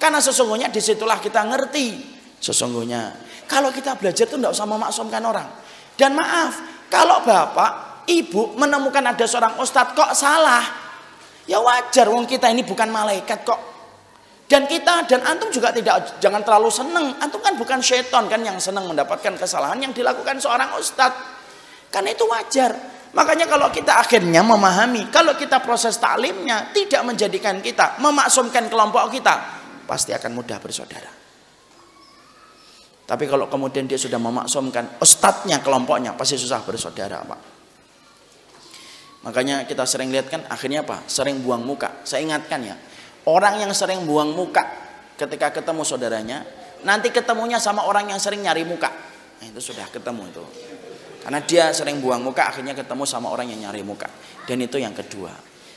Karena sesungguhnya di situlah kita ngerti Sesungguhnya kalau kita belajar itu tidak usah memaksumkan orang. Dan maaf, kalau bapak, ibu menemukan ada seorang ustadz kok salah, ya wajar. Wong kita ini bukan malaikat kok. Dan kita dan antum juga tidak jangan terlalu seneng. Antum kan bukan seton kan yang senang mendapatkan kesalahan yang dilakukan seorang ustadz. Karena itu wajar. Makanya kalau kita akhirnya memahami, kalau kita proses taklimnya tidak menjadikan kita memaksumkan kelompok kita, pasti akan mudah bersaudara. Tapi kalau kemudian dia sudah memaksumkan ustadznya kelompoknya pasti susah bersaudara Pak. Makanya kita sering lihat kan akhirnya apa? Sering buang muka. Saya ingatkan ya, orang yang sering buang muka ketika ketemu saudaranya, nanti ketemunya sama orang yang sering nyari muka. Nah, itu sudah ketemu itu. Karena dia sering buang muka akhirnya ketemu sama orang yang nyari muka. Dan itu yang kedua.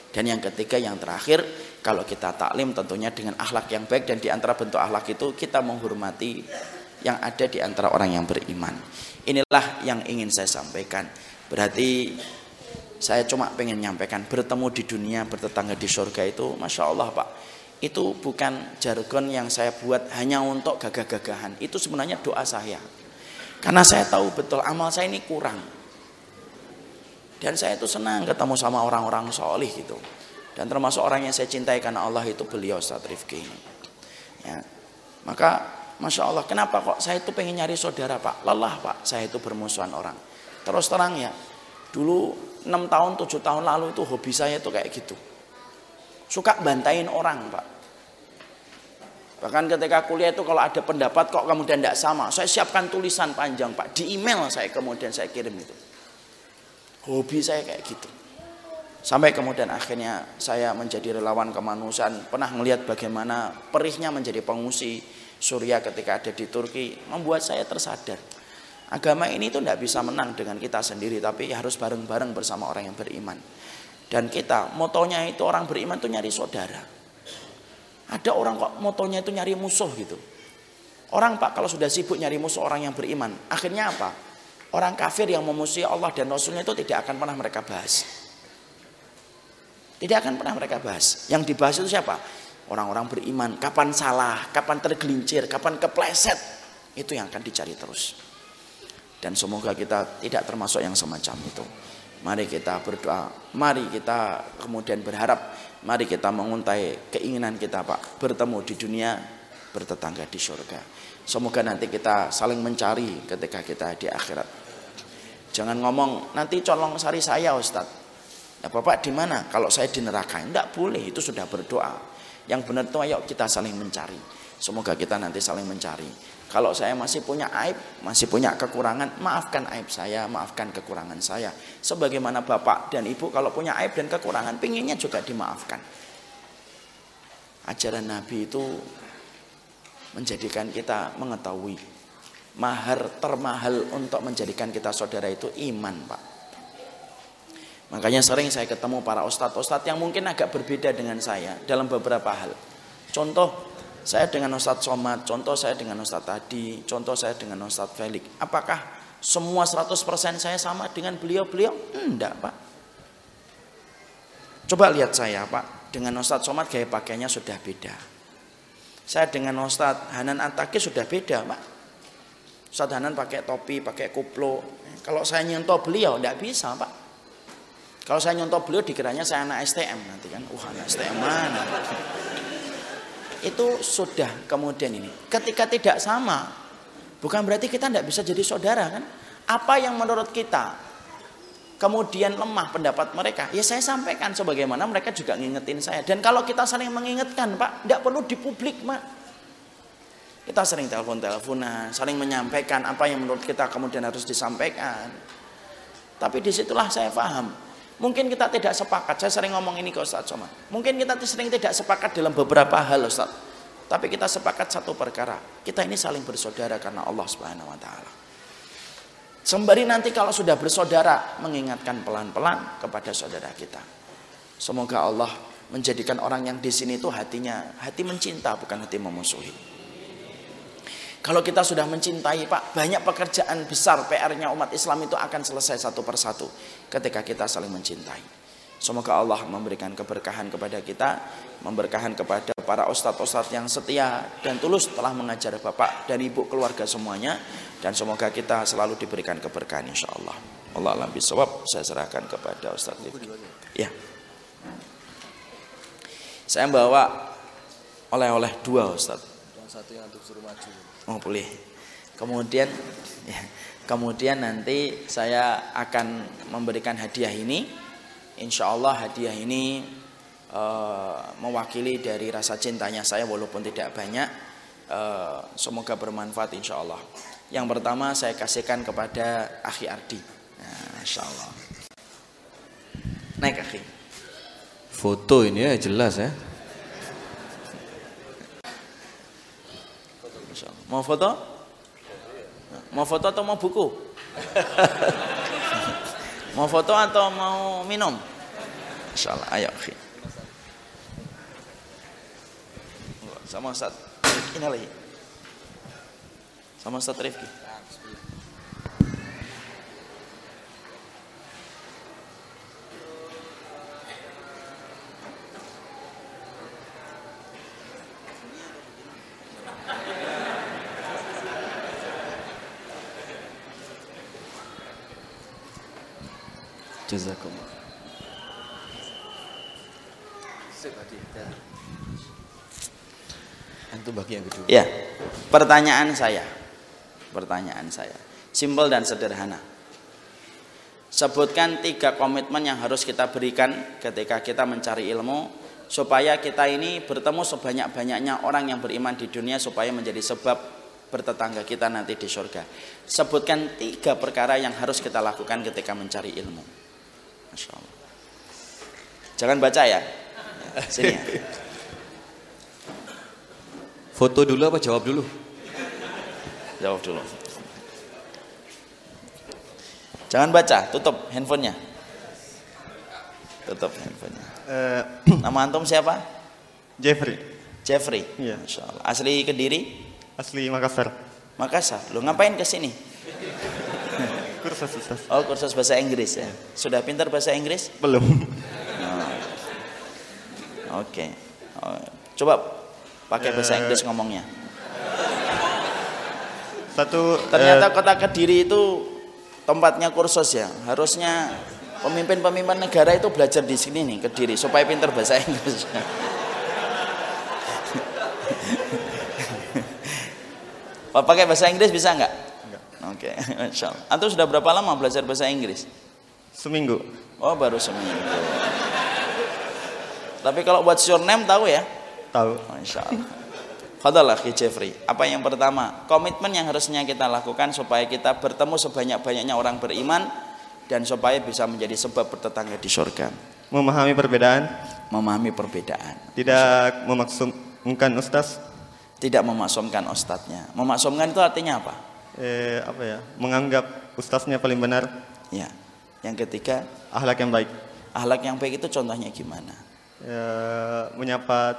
Dan yang ketiga yang terakhir kalau kita taklim tentunya dengan akhlak yang baik dan di antara bentuk akhlak itu kita menghormati yang ada di antara orang yang beriman. Inilah yang ingin saya sampaikan. Berarti saya cuma pengen nyampaikan bertemu di dunia bertetangga di surga itu masya Allah pak. Itu bukan jargon yang saya buat hanya untuk gagah-gagahan. Itu sebenarnya doa saya. Karena saya tahu betul amal saya ini kurang. Dan saya itu senang ketemu sama orang-orang solih gitu. Dan termasuk orang yang saya cintai karena Allah itu beliau Ustaz Rifki ya. Maka Masya Allah, kenapa kok saya itu pengen nyari saudara pak? Lelah pak, saya itu bermusuhan orang. Terus terang ya, dulu 6 tahun, 7 tahun lalu itu hobi saya itu kayak gitu. Suka bantain orang pak. Bahkan ketika kuliah itu kalau ada pendapat kok kemudian tidak sama, saya siapkan tulisan panjang pak. Di email saya kemudian saya kirim itu. Hobi saya kayak gitu. Sampai kemudian akhirnya saya menjadi relawan kemanusiaan, pernah melihat bagaimana perihnya menjadi pengungsi, Surya ketika ada di Turki membuat saya tersadar. Agama ini tuh tidak bisa menang dengan kita sendiri tapi harus bareng-bareng bersama orang yang beriman. Dan kita motonya itu orang beriman tuh nyari saudara. Ada orang kok motonya itu nyari musuh gitu. Orang pak kalau sudah sibuk nyari musuh orang yang beriman akhirnya apa? Orang kafir yang memusuhi Allah dan Rasulnya itu tidak akan pernah mereka bahas. Tidak akan pernah mereka bahas. Yang dibahas itu siapa orang-orang beriman kapan salah, kapan tergelincir, kapan kepleset itu yang akan dicari terus dan semoga kita tidak termasuk yang semacam itu mari kita berdoa mari kita kemudian berharap mari kita menguntai keinginan kita Pak bertemu di dunia bertetangga di surga semoga nanti kita saling mencari ketika kita di akhirat jangan ngomong nanti colong sari saya Ustadz Ya Bapak di mana? Kalau saya di neraka, tidak boleh. Itu sudah berdoa. Yang benar itu ayo kita saling mencari. Semoga kita nanti saling mencari. Kalau saya masih punya aib, masih punya kekurangan, maafkan aib saya, maafkan kekurangan saya. Sebagaimana bapak dan ibu kalau punya aib dan kekurangan, pinginnya juga dimaafkan. Ajaran Nabi itu menjadikan kita mengetahui mahar termahal untuk menjadikan kita saudara itu iman, Pak. Makanya sering saya ketemu para ustadz-ustadz yang mungkin agak berbeda dengan saya dalam beberapa hal. contoh saya dengan Ustadz Somad, contoh saya dengan Ustadz Tadi, contoh saya dengan Ustadz Felix. Apakah semua 100% saya sama dengan beliau-beliau? Enggak, Pak. Coba lihat saya, Pak. Dengan Ustadz Somad gaya pakainya sudah beda. Saya dengan Ustadz Hanan Antaki sudah beda, Pak. Ustadz Hanan pakai topi, pakai kuplo. Kalau saya nyentuh beliau, enggak bisa, Pak. Kalau saya nyontoh beliau dikiranya saya anak STM nanti kan. Wah, anak STM mana? Itu sudah kemudian ini. Ketika tidak sama, bukan berarti kita tidak bisa jadi saudara kan? Apa yang menurut kita kemudian lemah pendapat mereka, ya saya sampaikan sebagaimana mereka juga ngingetin saya. Dan kalau kita saling mengingatkan, Pak, tidak perlu di publik, Pak. Kita sering telepon-teleponan, saling menyampaikan apa yang menurut kita kemudian harus disampaikan. Tapi di situlah saya paham. Mungkin kita tidak sepakat. Saya sering ngomong ini ke Ustaz Somad. Mungkin kita sering tidak sepakat dalam beberapa hal Ustaz. Tapi kita sepakat satu perkara. Kita ini saling bersaudara karena Allah Subhanahu wa taala. Sembari nanti kalau sudah bersaudara mengingatkan pelan-pelan kepada saudara kita. Semoga Allah menjadikan orang yang di sini itu hatinya hati mencinta bukan hati memusuhi. Kalau kita sudah mencintai Pak, banyak pekerjaan besar PR-nya umat Islam itu akan selesai satu persatu ketika kita saling mencintai. Semoga Allah memberikan keberkahan kepada kita, memberkahan kepada para ustadz-ustadz yang setia dan tulus telah mengajar Bapak dan Ibu keluarga semuanya dan semoga kita selalu diberikan keberkahan insya Allah. Allah alam bisawab saya serahkan kepada Ustaz Rifki. Ya. Saya bawa oleh-oleh dua Ustaz. Yang satu yang untuk suruh maju. Oh boleh. Kemudian ya, kemudian nanti saya akan memberikan hadiah ini. Insya Allah hadiah ini uh, mewakili dari rasa cintanya saya walaupun tidak banyak. Uh, semoga bermanfaat insya Allah. Yang pertama saya kasihkan kepada Akhi Ardi. Nah, Masya Allah. Naik Akhi. Foto ini ya jelas ya. Masya Allah. Mau foto? Mau foto atau mau buku? mau foto atau mau minum? Masya Allah. Ayo. Sama Ustaz. Ini lagi sama Ustaz Rifki. Jazakumullah. Antum bagi yang kedua. Ya, pertanyaan saya pertanyaan saya. Simpel dan sederhana. Sebutkan tiga komitmen yang harus kita berikan ketika kita mencari ilmu supaya kita ini bertemu sebanyak-banyaknya orang yang beriman di dunia supaya menjadi sebab bertetangga kita nanti di surga. Sebutkan tiga perkara yang harus kita lakukan ketika mencari ilmu. Masya Allah. Jangan baca ya. Sini ya. Foto dulu apa jawab dulu? Jawab dulu. Jangan baca, tutup handphonenya. Tutup handphonenya. Uh, Nama antum siapa? Jeffrey, Jeffrey. Iya. Masya Allah. Asli Kediri? asli Makassar. Makassar. Lu ngapain ke sini? Kursus Ustaz. Oh, kursus bahasa Inggris ya. Sudah pintar bahasa Inggris? Belum. Oke. Oh, coba pakai bahasa Eh. Inggris ngomongnya. Satu Ternyata eh, kota Kediri itu tempatnya kursus ya. Harusnya pemimpin-pemimpin negara itu belajar di sini nih Kediri supaya pintar bahasa Inggris. Oh, pakai bahasa Inggris bisa nggak? Oke, Masya Allah. Antum sudah berapa lama belajar bahasa Inggris? seminggu. Oh, baru seminggu. Tapi kalau what's your name tahu ya? Tahu. Masya Allah. Fadal akhi Jeffrey. Apa yang pertama? Komitmen yang harusnya kita lakukan supaya kita bertemu sebanyak-banyaknya orang beriman dan supaya bisa menjadi sebab bertetangga di surga. Memahami perbedaan, Memahami perbedaan. tidak memaksumkan Ustaz. Tidak memaksumkan ustadznya. Memaksumkan itu artinya apa? Eh, apa ya? Menganggap Ustaznya paling benar, Ya. Yang ketiga, akhlak yang baik. akhlak yang baik itu contohnya gimana? Ya, menyapa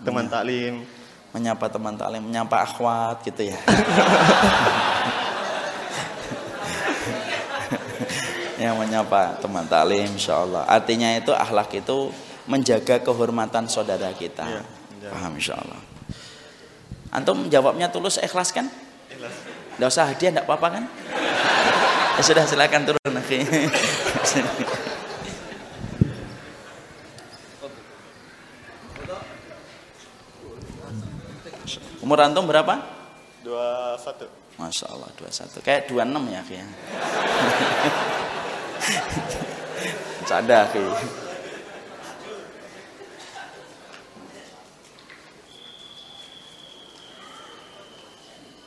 teman taklim. Menyapa teman taklim, menyapa akhwat gitu ya. yang menyapa teman taklim insya Allah artinya itu akhlak itu menjaga kehormatan saudara kita Iya, iya. paham insya Allah antum jawabnya tulus ikhlas kan Nggak usah hadiah enggak apa-apa kan? Ya sudah silakan turun akhi umur antum berapa? Dua satu. Masya Allah 21 Kayak 26 ya Ki ya. Canda Ki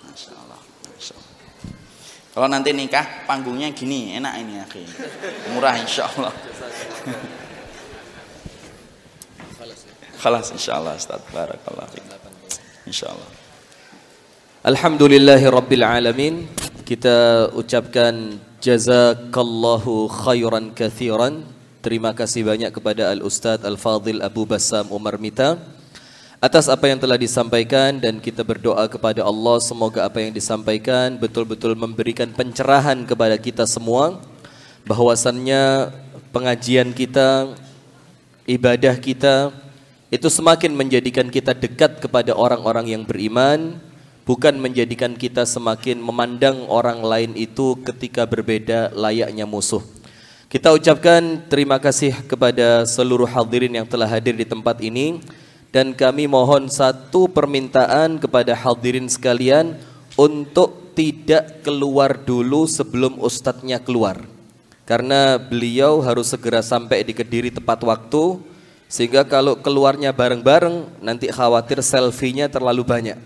Masya Allah, Masya Allah. Kalau nanti nikah panggungnya gini enak ini Ki Murah insya Allah Khalas insya Allah Ustaz. Barakallah Insya Allah Alhamdulillahi Rabbil Alamin. Kita ucapkan Jazakallahu khairan kathiran. Terima kasih banyak kepada Al-Ustadz Al-Fadhil Abu Bassam Umar Mita Atas apa yang telah disampaikan Dan kita berdoa kepada Allah Semoga apa yang disampaikan Betul-betul memberikan pencerahan kepada kita semua Bahwasannya pengajian kita Ibadah kita Itu semakin menjadikan kita dekat kepada orang-orang yang beriman bukan menjadikan kita semakin memandang orang lain itu ketika berbeda layaknya musuh. Kita ucapkan terima kasih kepada seluruh hadirin yang telah hadir di tempat ini dan kami mohon satu permintaan kepada hadirin sekalian untuk tidak keluar dulu sebelum ustadznya keluar. Karena beliau harus segera sampai di Kediri tepat waktu sehingga kalau keluarnya bareng-bareng nanti khawatir selfie-nya terlalu banyak.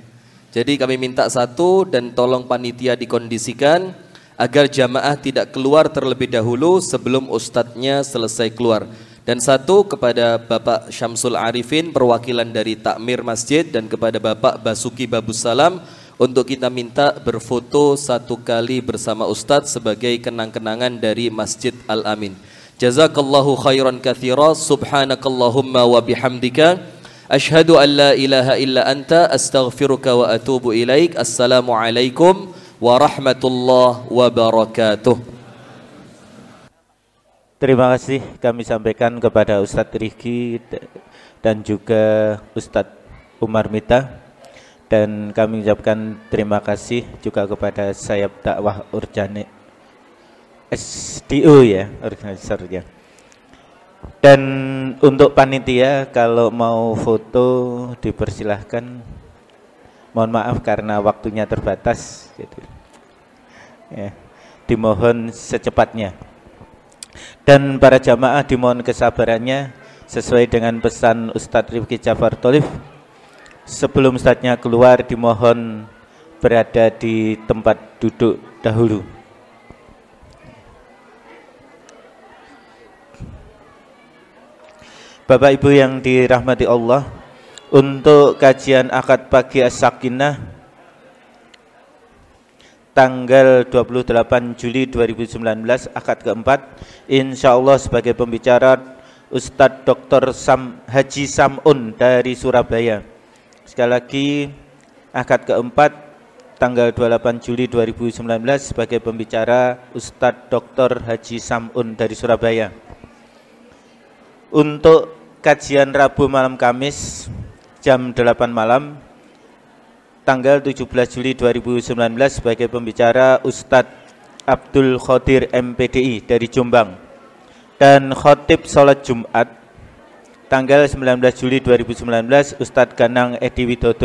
Jadi kami minta satu dan tolong panitia dikondisikan agar jamaah tidak keluar terlebih dahulu sebelum ustadznya selesai keluar. Dan satu kepada Bapak Syamsul Arifin perwakilan dari takmir masjid dan kepada Bapak Basuki Babussalam untuk kita minta berfoto satu kali bersama Ustadz sebagai kenang-kenangan dari Masjid Al-Amin. Jazakallahu khairan kathira subhanakallahumma wa bihamdika Ashhadu an la ilaha illa anta astaghfiruka wa atubu ilaik. Assalamualaikum warahmatullahi wabarakatuh. Terima kasih kami sampaikan kepada Ustadz Riki dan juga Ustadz Umar Mita dan kami ucapkan terima kasih juga kepada sayap dakwah Urjani SDU ya organisatornya. Dan untuk panitia kalau mau foto dipersilahkan. Mohon maaf karena waktunya terbatas. Gitu. Ya, dimohon secepatnya. Dan para jamaah dimohon kesabarannya sesuai dengan pesan Ustadz Rifki Jafar Tolif. Sebelum Ustadznya keluar dimohon berada di tempat duduk dahulu. Bapak Ibu yang dirahmati Allah, untuk kajian akad pagi as-sakinah tanggal 28 Juli 2019 akad keempat insya Allah sebagai pembicara Ustadz Dr. Sam, Haji Samun dari Surabaya sekali lagi akad keempat tanggal 28 Juli 2019 sebagai pembicara Ustadz Dr. Haji Samun dari Surabaya untuk kajian Rabu malam Kamis jam 8 malam tanggal 17 Juli 2019 sebagai pembicara Ustadz Abdul Khodir MPDI dari Jombang. Dan khotib sholat Jumat tanggal 19 Juli 2019 Ustadz Ganang Edi Widodo